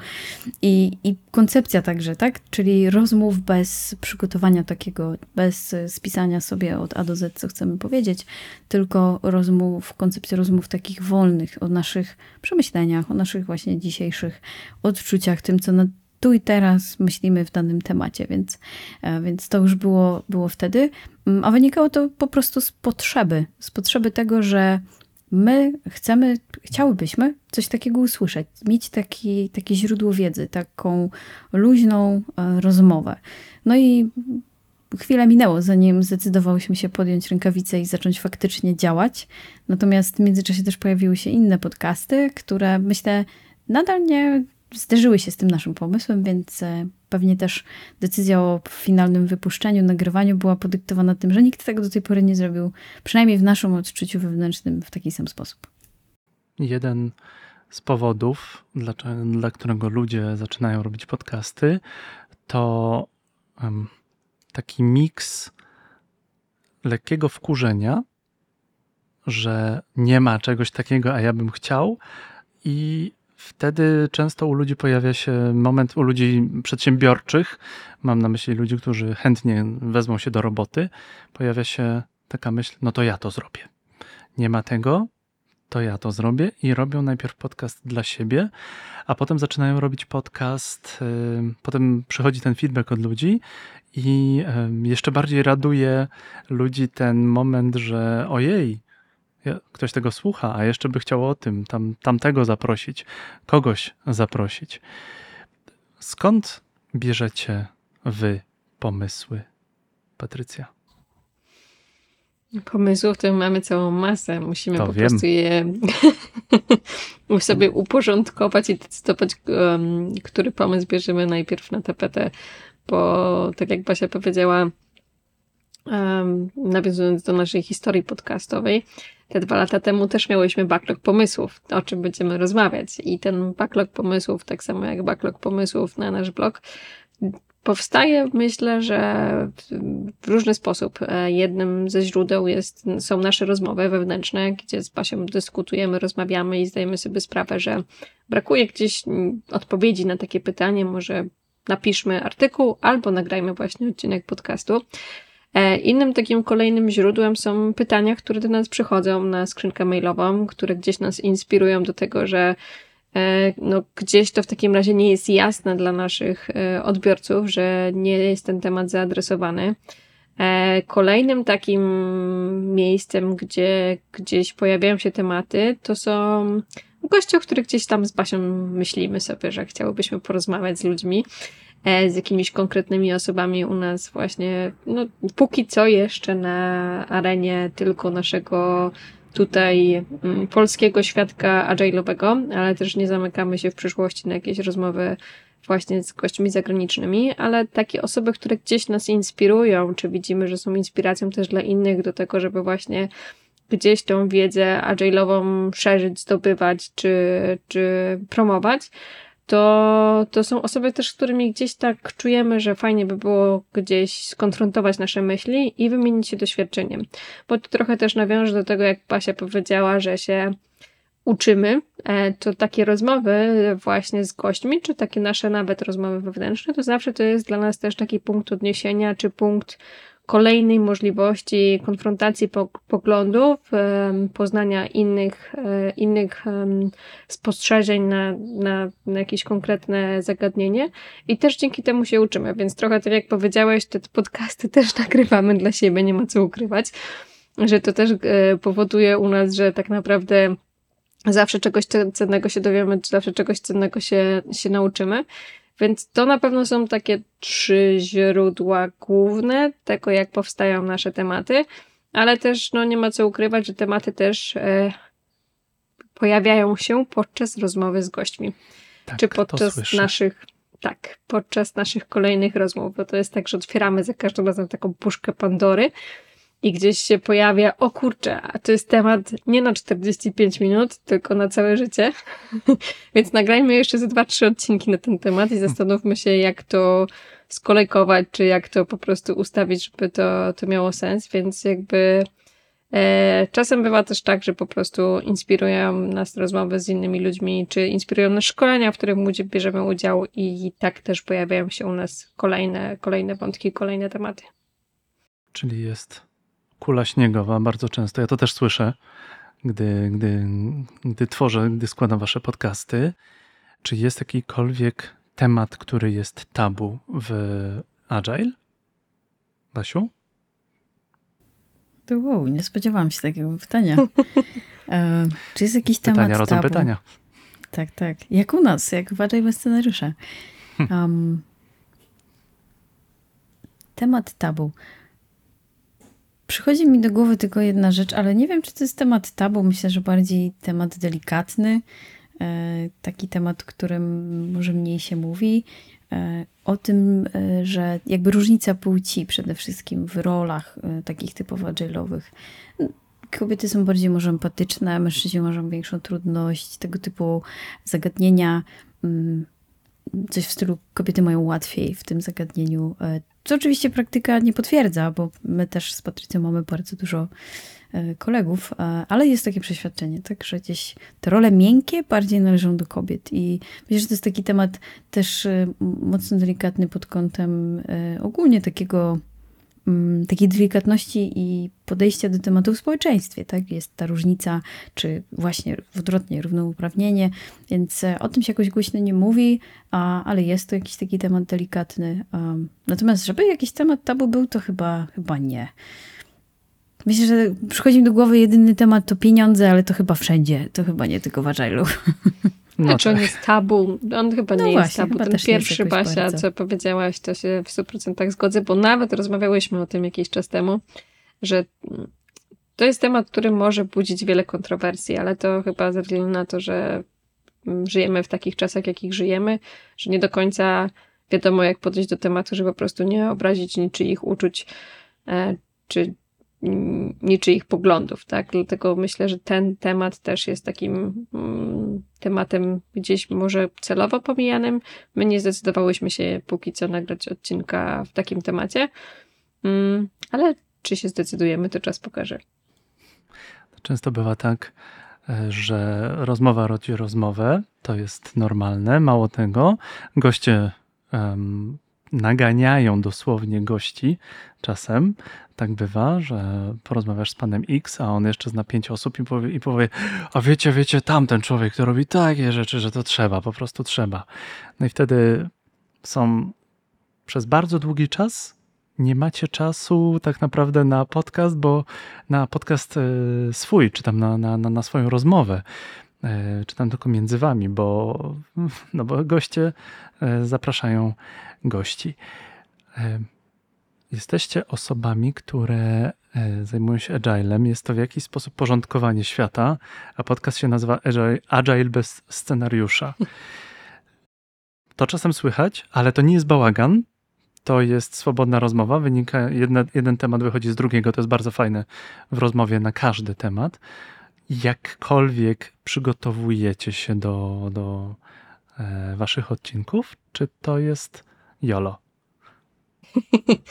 I, i koncepcja także, tak, czyli rozmów bez przygotowania takiego, bez spisania sobie od A do Z, co chcemy powiedzieć, tylko rozmów, koncepcja rozmów takich wolnych o naszych przemyśleniach, o naszych właśnie dzisiejszych odczuciach, tym, co na tu i teraz myślimy w danym temacie, więc, e, więc to już było, było wtedy. Mm, A wynikało to po prostu z potrzeby, z potrzeby tego, że my chcemy, chciałybyśmy coś takiego usłyszeć, mieć taki, takie źródło wiedzy, taką luźną e, rozmowę. No i chwilę minęło, zanim zdecydowałyśmy się podjąć rękawice i zacząć faktycznie działać. Natomiast w międzyczasie też pojawiły się inne podcasty, które myślę nadal nie zderzyły się z tym naszym pomysłem, więc e, pewnie też decyzja o finalnym wypuszczeniu, nagrywaniu była podyktowana tym, że nikt tego do tej pory nie zrobił, przynajmniej w naszym odczuciu wewnętrznym, w taki sam sposób. Jeden z powodów, dla, dla którego ludzie zaczynają robić podcasty, to em, taki miks lekkiego wkurzenia, że nie ma czegoś takiego, a ja bym chciał, i wtedy często u ludzi pojawia się moment, u ludzi przedsiębiorczych, mam na myśli ludzi, którzy chętnie wezmą się do roboty, pojawia się taka myśl, no to ja to zrobię. Nie ma tego, to ja to zrobię i robią najpierw podcast dla siebie, a potem zaczynają robić podcast, y, potem przychodzi ten feedback od ludzi i y, jeszcze bardziej raduje ludzi ten moment, że ojej, ktoś tego słucha, a jeszcze by chciał o tym, tam, tamtego zaprosić, kogoś zaprosić. Skąd bierzecie wy pomysły, Patrycja? Pomysłów to mamy całą masę. Musimy To po wiem. prostu je sobie uporządkować i decydować, który pomysł bierzemy najpierw na tapetę, bo tak jak Basia powiedziała, nawiązując do naszej historii podcastowej, te dwa lata temu też miałyśmy backlog pomysłów, o czym będziemy rozmawiać. I ten backlog pomysłów, tak samo jak backlog pomysłów na nasz blog, powstaje, myślę, że w różny sposób. E, Jednym ze źródeł jest, są nasze rozmowy wewnętrzne, gdzie z Basią dyskutujemy, rozmawiamy i zdajemy sobie sprawę, że brakuje gdzieś odpowiedzi na takie pytanie. Może napiszmy artykuł albo nagrajmy właśnie odcinek podcastu. E, Innym takim kolejnym źródłem są pytania, które do nas przychodzą na skrzynkę mailową, które gdzieś nas inspirują do tego, że e, no, gdzieś to w takim razie nie jest jasne dla naszych e, odbiorców, że nie jest ten temat zaadresowany. Kolejnym takim miejscem, gdzie gdzieś pojawiają się tematy, to są goście, o których gdzieś tam z Basią myślimy sobie, że chciałybyśmy porozmawiać z ludźmi, e, z jakimiś konkretnymi osobami u nas właśnie, no póki co jeszcze na arenie tylko naszego tutaj mm, polskiego świadka agile'owego, ale też nie zamykamy się w przyszłości na jakieś rozmowy właśnie z gośćmi zagranicznymi, ale takie osoby, które gdzieś nas inspirują, czy widzimy, że są inspiracją też dla innych do tego, żeby właśnie gdzieś tą wiedzę agile'ową szerzyć, zdobywać, czy, czy promować, to, to są osoby też, z którymi gdzieś tak czujemy, że fajnie by było gdzieś skonfrontować nasze myśli i wymienić się doświadczeniem. Bo to trochę też nawiąże do tego, jak Basia powiedziała, że się uczymy, e, to takie rozmowy właśnie z gośćmi, czy takie nasze nawet rozmowy wewnętrzne, to zawsze to jest dla nas też taki punkt odniesienia, czy punkt kolejnej możliwości konfrontacji poglądów, poznania innych, e, innych spostrzeżeń na, na, na jakieś konkretne zagadnienie i też dzięki temu się uczymy, więc trochę tak jak powiedziałeś, te podcasty też nagrywamy dla siebie, nie ma co ukrywać, że to też e, powoduje u nas, że tak naprawdę zawsze czegoś cennego się dowiemy, zawsze czegoś cennego się, się nauczymy. Więc to na pewno są takie trzy źródła główne tego, jak powstają nasze tematy, ale też no, nie ma co ukrywać, że tematy też e, pojawiają się podczas rozmowy z gośćmi. Tak, czy podczas naszych, tak, podczas naszych kolejnych rozmów, bo to jest tak, że otwieramy za każdym razem taką puszkę Pandory i gdzieś się pojawia, o kurczę, a to jest temat nie na 45 minut, tylko na całe życie. Więc nagrajmy jeszcze ze dwa, trzy odcinki na ten temat i zastanówmy się, jak to skolejkować, czy jak to po prostu ustawić, żeby to, to miało sens. Więc jakby e, czasem bywa też tak, że po prostu inspirują nas rozmowy z innymi ludźmi, czy inspirują nas szkolenia, w których bierzemy udział i tak też pojawiają się u nas kolejne, kolejne wątki, kolejne tematy. Czyli jest kula śniegowa bardzo często. Ja to też słyszę, gdy, gdy, gdy tworzę, gdy składam wasze podcasty. Czy jest jakikolwiek temat, który jest tabu w Agile? Basiu? Wow, nie spodziewałam się takiego pytania. E, czy jest jakiś Pytania temat rodzą tabu? pytania. Tak, tak. Jak u nas, jak w Agile bez scenariusza. Um, temat tabu. Przychodzi mi do głowy tylko jedna rzecz, ale nie wiem, czy to jest temat tabu. Myślę, że bardziej temat delikatny. E, taki temat, którym może mniej się mówi. E, o tym, e, że jakby różnica płci przede wszystkim w rolach takich typowo agile'owych. Kobiety są bardziej może empatyczne, mężczyźni mają większą trudność, tego typu zagadnienia. Mm, coś w stylu kobiety mają łatwiej w tym zagadnieniu. Co oczywiście praktyka nie potwierdza, bo my też z Patrycją mamy bardzo dużo kolegów, ale jest takie przeświadczenie, tak, że gdzieś te role miękkie bardziej należą do kobiet. I myślę, że to jest taki temat też mocno delikatny pod kątem ogólnie takiego takiej delikatności i podejścia do tematu w społeczeństwie. Tak? Jest ta różnica, czy właśnie odwrotnie, równouprawnienie, więc e, o tym się jakoś głośno nie mówi, a, ale jest to jakiś taki temat delikatny. Um, natomiast, żeby jakiś temat tabu był, to chyba, chyba nie. Myślę, że przychodzi mi do głowy jedyny temat to pieniądze, ale to chyba wszędzie. To chyba nie tylko w Agile'u. No znaczy on jest tabu. On chyba No nie właśnie, jest tabu. chyba Ten pierwszy Basia, bardzo. co powiedziałaś, to się w 100% zgodzę, bo nawet rozmawiałyśmy o tym jakiś czas temu, że mm, to jest temat, który może budzić wiele kontrowersji, ale to chyba ze względu na to, że mm, żyjemy w takich czasach, jakich żyjemy, że nie do końca wiadomo, jak podejść do tematu, żeby po prostu nie obrazić niczyich uczuć, e, czy niczyich poglądów, tak? Dlatego myślę, że ten temat też jest takim mm, tematem gdzieś może celowo pomijanym. My nie zdecydowałyśmy się póki co nagrać odcinka w takim temacie, mm, ale czy się zdecydujemy, to czas pokaże. Często bywa tak, e, że rozmowa rodzi rozmowę, to jest normalne. Mało tego, goście em, naganiają dosłownie gości czasem. Tak bywa, że porozmawiasz z panem X, a on jeszcze zna pięć osób i powie, i powie a wiecie, wiecie, tamten człowiek, to robi takie rzeczy, że to trzeba, po prostu trzeba. No i wtedy są przez bardzo długi czas nie macie czasu tak naprawdę na podcast, bo na podcast e, swój, czy tam na, na, na, na swoją rozmowę, e, czy tam tylko między wami, bo, no bo goście e, zapraszają gości. E, Jesteście osobami, które e, zajmują się agilem. Jest to w jakiś sposób porządkowanie świata, a podcast się nazywa Agile, bez scenariusza. To czasem słychać, ale to nie jest bałagan. To jest swobodna rozmowa. Wynika, jedna, jeden temat wychodzi z drugiego. To jest bardzo fajne w rozmowie na każdy temat. Jakkolwiek przygotowujecie się do, do e, waszych odcinków, czy to jest YOLO?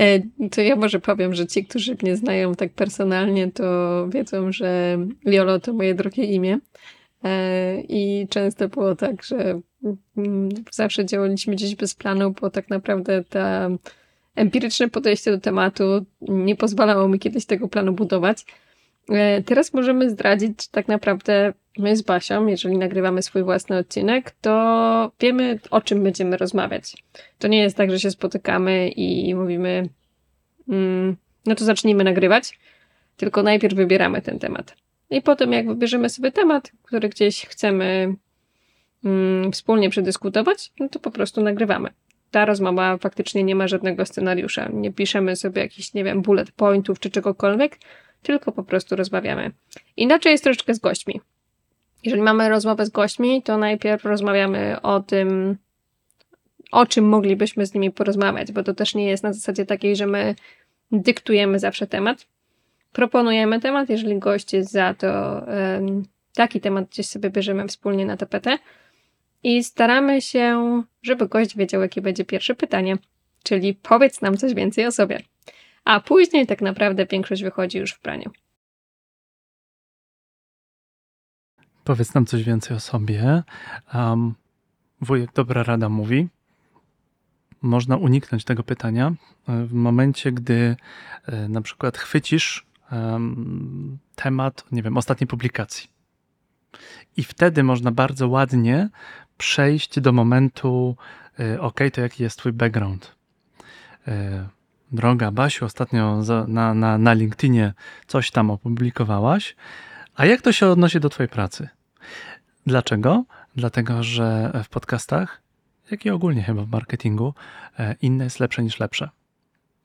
E, To ja może powiem, że ci, którzy mnie znają tak personalnie, to wiedzą, że Jolo to moje drugie imię. E, I często było tak, że mm, zawsze działaliśmy gdzieś bez planu, bo tak naprawdę ta empiryczne podejście do tematu nie pozwalało mi kiedyś tego planu budować. E, Teraz możemy zdradzić, że tak naprawdę my z Basią, jeżeli nagrywamy swój własny odcinek, to wiemy, o czym będziemy rozmawiać. To nie jest tak, że się spotykamy i mówimy, mm, no to zacznijmy nagrywać, tylko najpierw wybieramy ten temat. I potem, jak wybierzemy sobie temat, który gdzieś chcemy mm, wspólnie przedyskutować, no to po prostu nagrywamy. Ta rozmowa faktycznie nie ma żadnego scenariusza. Nie piszemy sobie jakichś, nie wiem, bullet pointów czy czegokolwiek, tylko po prostu rozmawiamy. Inaczej jest troszeczkę z gośćmi. Jeżeli mamy rozmowę z gośćmi, to najpierw rozmawiamy o tym, o czym moglibyśmy z nimi porozmawiać, bo to też nie jest na zasadzie takiej, że my dyktujemy zawsze temat. Proponujemy temat, jeżeli gość jest za, to taki temat gdzieś sobie bierzemy wspólnie na tapetę i staramy się, żeby gość wiedział, jakie będzie pierwsze pytanie, czyli powiedz nam coś więcej o sobie. A później tak naprawdę większość wychodzi już w praniu. Powiedz nam coś więcej o sobie. Um, wujek Dobra Rada mówi, można uniknąć tego pytania e, w momencie, gdy e, na przykład chwycisz em, temat, nie wiem, ostatniej publikacji. I wtedy można bardzo ładnie przejść do momentu, e, ok, to jaki jest twój background. Droga Basiu, ostatnio na, na, na LinkedInie coś tam opublikowałaś, a jak to się odnosi do twojej pracy? Dlaczego? Dlatego, że w podcastach, jak i ogólnie chyba w marketingu, e, inne jest lepsze niż lepsze.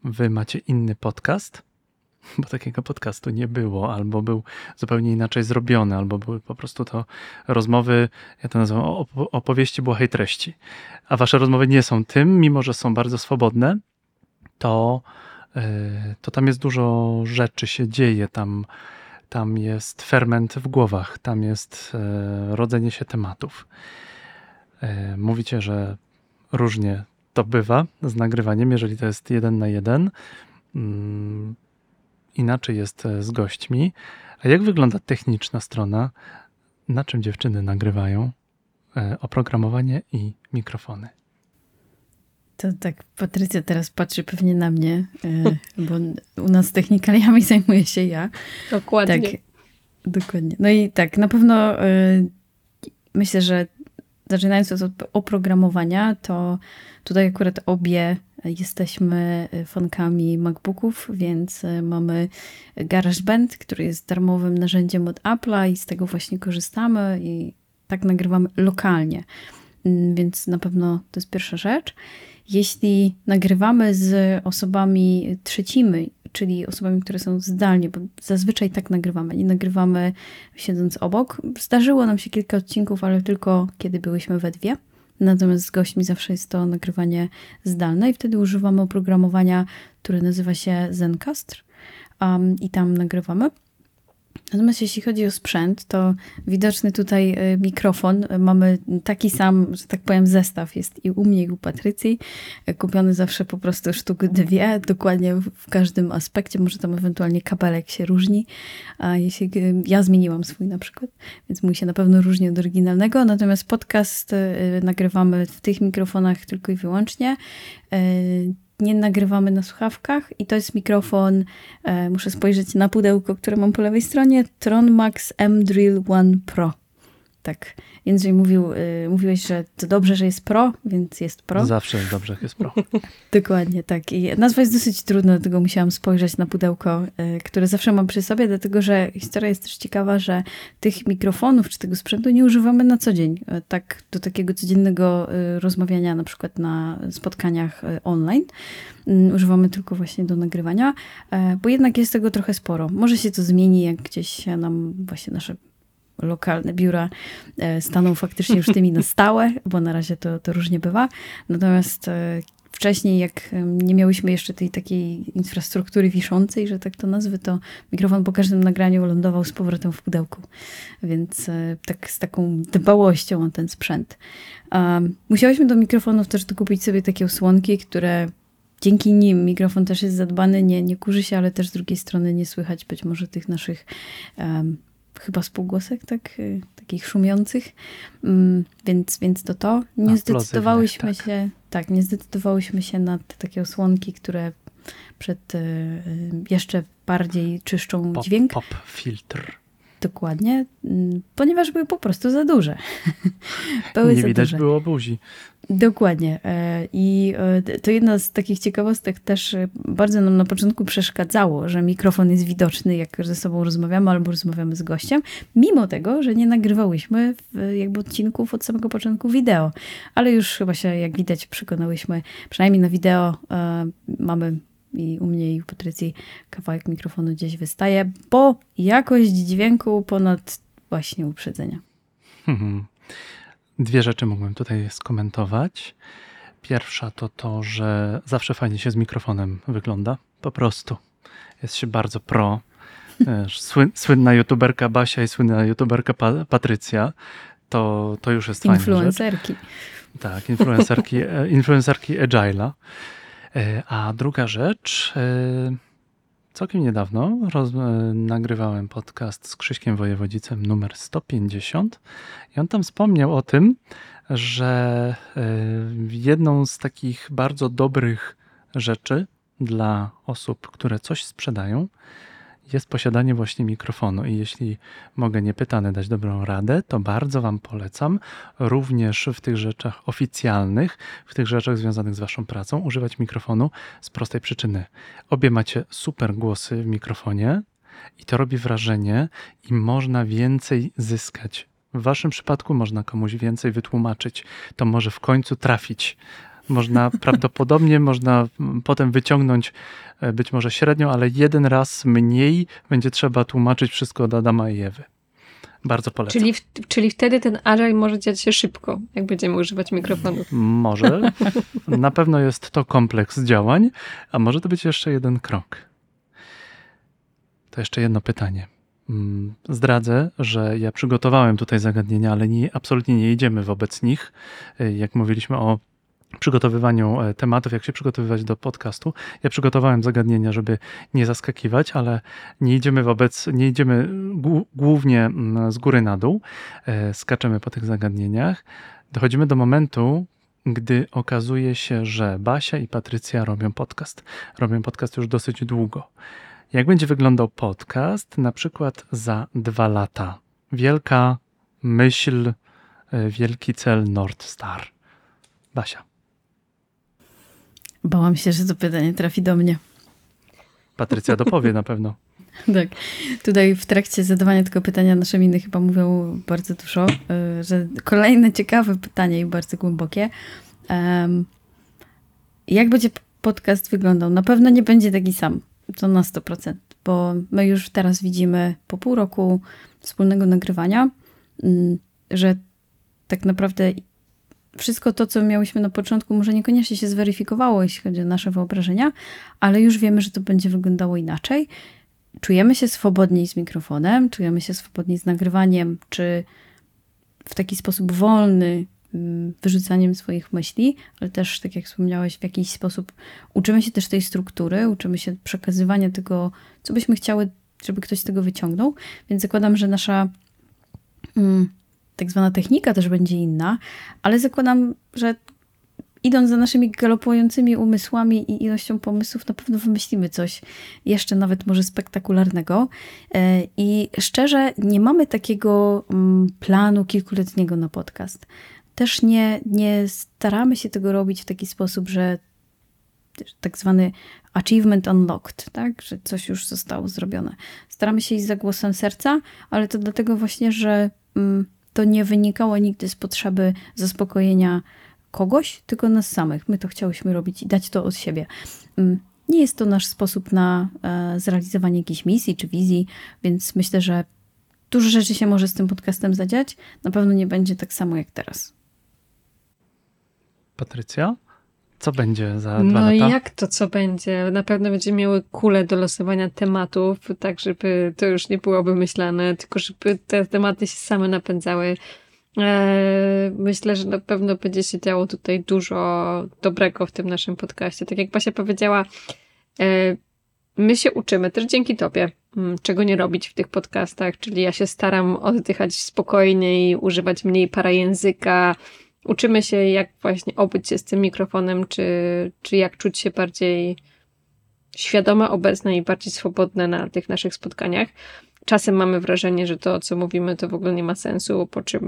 Wy macie inny podcast, bo takiego podcastu nie było, albo był zupełnie inaczej zrobiony, albo były po prostu to rozmowy, ja to nazywam op- opowieści błahej treści. A wasze rozmowy nie są tym, mimo że są bardzo swobodne, to, e, to tam jest dużo rzeczy się dzieje, tam tam jest ferment w głowach, tam jest e, rodzenie się tematów. E, mówicie, że różnie to bywa z nagrywaniem, jeżeli to jest jeden na jeden. Mm, inaczej jest e, z gośćmi. A jak wygląda techniczna strona? Na czym dziewczyny nagrywają? Oprogramowanie i mikrofony. To tak, Patrycja teraz patrzy pewnie na mnie, e, bo u nas technikaliami zajmuje się ja. Dokładnie. Tak, dokładnie. No i tak, na pewno y, myślę, że zaczynając od oprogramowania, to tutaj akurat obie jesteśmy fankami MacBooków, więc mamy GarageBand, który jest darmowym narzędziem od Apple'a i z tego właśnie korzystamy i tak nagrywamy lokalnie. Mm, Więc na pewno to jest pierwsza rzecz. Jeśli nagrywamy z osobami trzecimi, czyli osobami, które są zdalnie, bo zazwyczaj tak nagrywamy, nie nagrywamy siedząc obok. Zdarzyło nam się kilka odcinków, ale tylko kiedy byłyśmy we dwie. Natomiast z gośćmi zawsze jest to nagrywanie zdalne i wtedy używamy oprogramowania, które nazywa się Zencastr um, i tam nagrywamy. Natomiast jeśli chodzi o sprzęt, to widoczny tutaj y, mikrofon. Mamy taki sam, że tak powiem, zestaw jest i u mnie, i u Patrycji. Kupiony zawsze po prostu sztuk dwie, dokładnie w każdym aspekcie. Może tam ewentualnie kabelek się różni. A jeśli y, ja zmieniłam swój na przykład, więc mój się na pewno różni od oryginalnego. Natomiast podcast y, nagrywamy w tych mikrofonach tylko i wyłącznie. Nie nagrywamy na słuchawkach i to jest mikrofon, e, muszę spojrzeć na pudełko, które mam po lewej stronie, Tron Max M Drill One Pro. Tak, Jędrzej mówił, y, mówiłeś, że to dobrze, że jest Pro, więc jest Pro. Zawsze jest dobrze, jest pro. Dokładnie, tak. I nazwa jest dosyć trudna, dlatego musiałam spojrzeć na pudełko, y, które zawsze mam przy sobie, dlatego że historia jest też ciekawa, że tych mikrofonów czy tego sprzętu nie używamy na co dzień. Y, Tak, do takiego codziennego rozmawiania, na przykład na spotkaniach online. Używamy tylko właśnie do nagrywania, bo jednak jest tego trochę sporo. Może się to zmieni, jak gdzieś nam właśnie nasze lokalne biura e, staną faktycznie już tymi na stałe, bo na razie to, to różnie bywa. Natomiast e, wcześniej, jak nie miałyśmy jeszcze tej takiej infrastruktury wiszącej, że tak to nazwę, to mikrofon po każdym nagraniu lądował z powrotem w pudełku. Więc e, tak z taką dbałością o ten sprzęt. Um, musiałyśmy do mikrofonów też dokupić sobie takie osłonki, które dzięki nim mikrofon też jest zadbany, nie, nie kurzy się, ale też z drugiej strony nie słychać być może tych naszych em, chyba spółgłosek, tak, y, takich szumiących. Mm, więc, więc to to. Nie A, zdecydowałyśmy plozywnych, się, tak, nie zdecydowałyśmy się na te takie osłonki, które przed y, y, jeszcze bardziej czyszczą Pop, dźwięk. pop filtr. Dokładnie, mm, ponieważ były po prostu za duże. były Nie za widać duże. było buzi. Dokładnie. E, I e, to jedna z takich ciekawostek też e, bardzo nam na początku przeszkadzało, że mikrofon jest widoczny, jak ze sobą rozmawiamy albo rozmawiamy z gościem, mimo tego, że nie nagrywałyśmy jakby odcinków od samego początku wideo. Ale już chyba się, jak widać, przekonałyśmy, przynajmniej na wideo mamy i u mnie i u Patrycji kawałek mikrofonu gdzieś wystaje, bo jakość dźwięku ponad właśnie uprzedzenia. Mhm. Dwie rzeczy mógłbym tutaj skomentować. Pierwsza to to, że zawsze fajnie się z mikrofonem wygląda. Po prostu. Jest się bardzo pro. Słynna youtuberka Basia i słynna youtuberka pa, Patrycja. To, to już jest fajna rzecz. Influencerki. Tak, influencerki, e, influencerki Agile'a. E, A druga rzecz, e, całkiem niedawno e, nagrywałem podcast z Krzyśkiem Wojewodzicem numer 150 i on tam wspomniał o tym, że jedną z takich bardzo dobrych rzeczy dla osób, które coś sprzedają, jest posiadanie właśnie mikrofonu. I jeśli mogę niepytany dać dobrą radę, to bardzo Wam polecam również w tych rzeczach oficjalnych, w tych rzeczach związanych z Waszą pracą, używać mikrofonu z prostej przyczyny. Obie macie super głosy w mikrofonie i to robi wrażenie i można więcej zyskać. W Waszym przypadku można komuś więcej wytłumaczyć. To może w końcu trafić. Można prawdopodobnie, można mm, potem wyciągnąć e, być może średnią, ale jeden raz mniej będzie trzeba tłumaczyć wszystko od Adama i Ewy. Bardzo polecam. Czyli, czyli wtedy ten agile może dziać się szybko, jak będziemy używać mikrofonów. Może. Na pewno jest to kompleks działań, a może to być jeszcze jeden krok. To jeszcze jedno pytanie. Mm, Zdradzę, że ja przygotowałem tutaj zagadnienia, ale nie, absolutnie nie idziemy wobec nich. Y, Jak mówiliśmy o przygotowywaniu e, tematów, jak się przygotowywać do podcastu. Ja przygotowałem zagadnienia, żeby nie zaskakiwać, ale nie idziemy wobec, nie idziemy głównie mm, z góry na dół, e, skaczemy po tych zagadnieniach. Dochodzimy do momentu, gdy okazuje się, że Basia i Patrycja robią podcast. Robią podcast już dosyć długo. Jak będzie wyglądał podcast na przykład za dwa lata? Wielka myśl, e, wielki cel Nord Star. Basia. Bałam się, że to pytanie trafi do mnie. Patrycja dopowie na pewno. Tak. Tutaj w trakcie zadawania tego pytania nasze miny chyba mówią bardzo dużo, y, że kolejne ciekawe pytanie i bardzo głębokie. Jak będzie podcast wyglądał? Na pewno nie będzie taki sam, to na 100%, bo my już teraz widzimy po pół roku wspólnego nagrywania, mm, że tak naprawdę wszystko to, co miałyśmy na początku, może niekoniecznie się zweryfikowało, jeśli chodzi o nasze wyobrażenia, ale już wiemy, że to będzie wyglądało inaczej czujemy się swobodniej z mikrofonem, czujemy się swobodniej z nagrywaniem, czy w taki sposób wolny, mm, wyrzucaniem swoich myśli, ale też, tak jak wspomniałeś, w jakiś sposób uczymy się też tej struktury, uczymy się przekazywania tego, co byśmy chciały, żeby ktoś z tego wyciągnął. Więc zakładam, że nasza mm, tak zwana technika też będzie inna, ale zakładam, że idąc za naszymi galopującymi umysłami i ilością pomysłów, na pewno wymyślimy coś jeszcze nawet może spektakularnego. E, I szczerze, nie mamy takiego mm, planu kilkuletniego na podcast. Też nie, nie staramy się tego robić w taki sposób, że tak zwany achievement unlocked, tak? że coś już zostało zrobione. Staramy się iść za głosem serca, ale to dlatego właśnie, że mm, to nie wynikało nigdy z potrzeby zaspokojenia kogoś, tylko nas samych. My to chciałyśmy robić i dać to od siebie. Mm, nie jest to nasz sposób na e, zrealizowanie jakiejś misji czy wizji, więc myślę, że dużo rzeczy się może z tym podcastem zadziać. Na pewno nie będzie tak samo jak teraz. Patrycja? Co będzie za dwa no lata? No jak to co będzie? Na pewno będziemy miały kulę do losowania tematów, tak żeby to już nie było wymyślane, tylko żeby te tematy się same napędzały. E, myślę, że na pewno będzie się działo tutaj dużo dobrego w tym naszym podcaście. Tak jak Basia powiedziała, e, my się uczymy też dzięki Tobie, mm, czego nie robić w tych podcastach, czyli ja się staram oddychać spokojniej, używać mniej parajęzyka, uczymy się jak właśnie obyć się z tym mikrofonem, czy, czy jak czuć się bardziej świadome, obecne i bardziej swobodne na tych naszych spotkaniach. Czasem mamy wrażenie, że to, co mówimy, to w ogóle nie ma sensu, po czym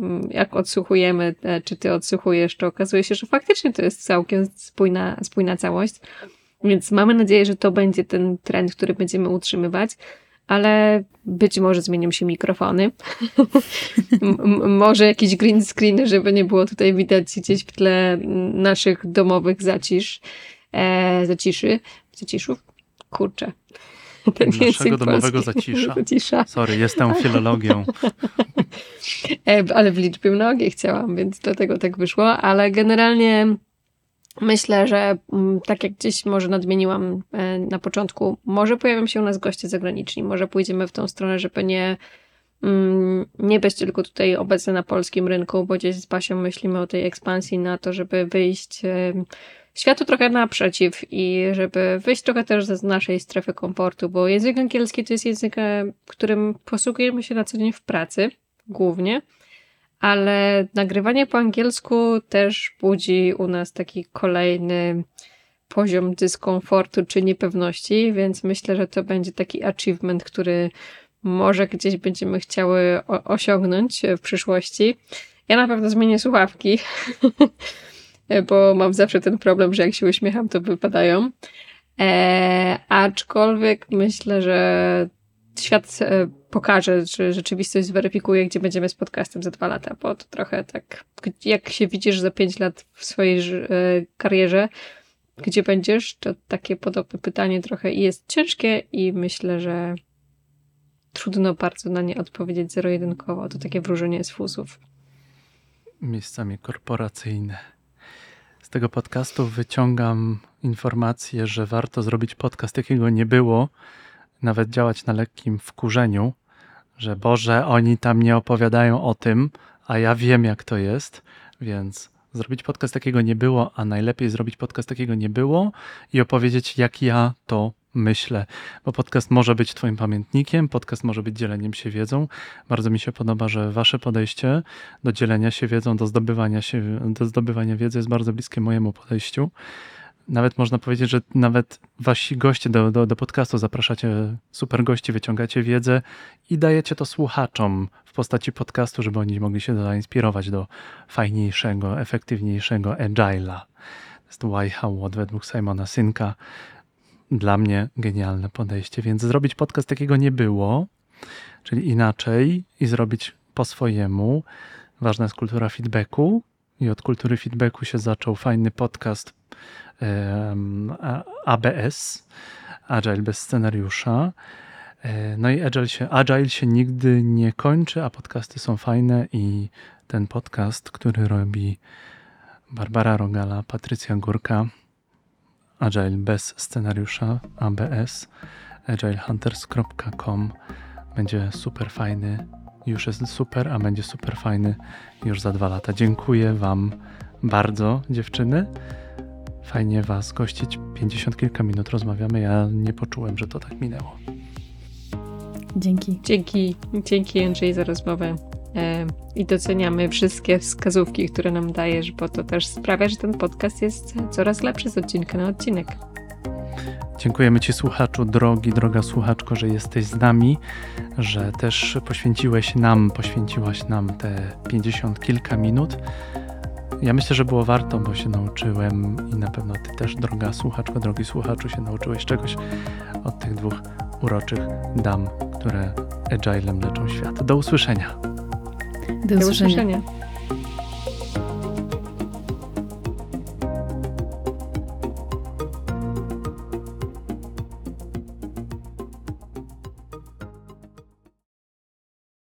mm, jak odsłuchujemy, e, czy ty odsłuchujesz, to okazuje się, że faktycznie to jest całkiem spójna, spójna całość. Więc mamy nadzieję, że to będzie ten trend, który będziemy utrzymywać, ale być może zmienią się mikrofony. może jakiś green screen, żeby nie było tutaj widać gdzieś w tle naszych domowych zacisz, e, zaciszy, zaciszów. Kurczę, ten Naszego domowego zacisza. zacisza. Sorry, jestem filologią. E, ale w liczbie mnogiej chciałam, więc dlatego tak wyszło, ale generalnie myślę, że mm, tak jak gdzieś może nadmieniłam e, na początku, może pojawią się u nas goście zagraniczni, może pójdziemy w tą stronę, żeby nie mm, nie być tylko tutaj obecne na polskim rynku, bo gdzieś z Basią myślimy o tej ekspansji na to, żeby wyjść światu trochę naprzeciw i żeby wyjść trochę też z naszej strefy komfortu, bo język angielski to jest język, e, którym posługujemy się na co dzień w pracy, głównie, ale nagrywanie po angielsku też budzi u nas taki kolejny poziom dyskomfortu czy niepewności, więc myślę, że to będzie taki achievement, który może gdzieś będziemy chciały osiągnąć w przyszłości. Ja na pewno zmienię słuchawki, bo mam zawsze ten problem, że jak się uśmiecham, to wypadają. E, aczkolwiek myślę, że świat e, pokaże, czy rzeczywistość zweryfikuje, gdzie będziemy z podcastem za dwa lata, bo to trochę tak, jak się widzisz za pięć lat w swojej e, karierze, gdzie będziesz, to takie podobne pytanie trochę jest ciężkie i myślę, że trudno bardzo na nie odpowiedzieć zero-jedynkowo. To takie wróżenie z fusów. Miejscami korporacyjne. Z tego podcastu wyciągam informację, że warto zrobić podcast, jakiego nie było, nawet działać na lekkim wkurzeniu, że Boże, oni tam nie opowiadają o tym, a ja wiem, jak to jest, więc zrobić podcast takiego nie było, a najlepiej zrobić podcast takiego nie było i opowiedzieć, jak ja to myślę, bo podcast może być Twoim pamiętnikiem, podcast może być dzieleniem się wiedzą. Bardzo mi się podoba, że Wasze podejście do dzielenia się wiedzą, do zdobywania, się, do zdobywania wiedzy jest bardzo bliskie mojemu podejściu. Nawet można powiedzieć, że nawet wasi goście do, do, do podcastu zapraszacie super gości, wyciągacie wiedzę i dajecie to słuchaczom w postaci podcastu, żeby oni mogli się zainspirować do fajniejszego, efektywniejszego agile'a. To jest why, how, what według Simona Synka. Dla mnie genialne podejście, więc zrobić podcast takiego nie było, czyli inaczej i zrobić po swojemu. Ważna jest kultura feedbacku i od kultury feedbacku się zaczął fajny podcast ABS, Agile bez scenariusza. E, No i Agile się, Agile się nigdy nie kończy, a podcasty są fajne i ten podcast, który robi Barbara Rogala, Patrycja Górka, Agile bez scenariusza, ABS, agilehunters.com będzie super fajny. Już jest super, a będzie super fajny już za dwa lata. Dziękuję Wam bardzo, dziewczyny. Fajnie Was gościć. 50 kilka minut rozmawiamy. Ja nie poczułem, że to tak minęło. Dzięki. Dzięki, dzięki Andrzej za rozmowę. E, I doceniamy wszystkie wskazówki, które nam dajesz, bo to też sprawia, że ten podcast jest coraz lepszy z odcinka na odcinek. Dziękujemy Ci, słuchaczu, drogi, droga słuchaczko, że jesteś z nami, że też poświęciłeś nam, poświęciłaś nam te 50 kilka minut. Ja myślę, że było warto, bo się nauczyłem i na pewno Ty też, droga słuchaczko, drogi słuchaczu, się nauczyłeś czegoś od tych dwóch uroczych dam, które agilem leczą świat. Do usłyszenia. Do Do usłyszenia. usłyszenia.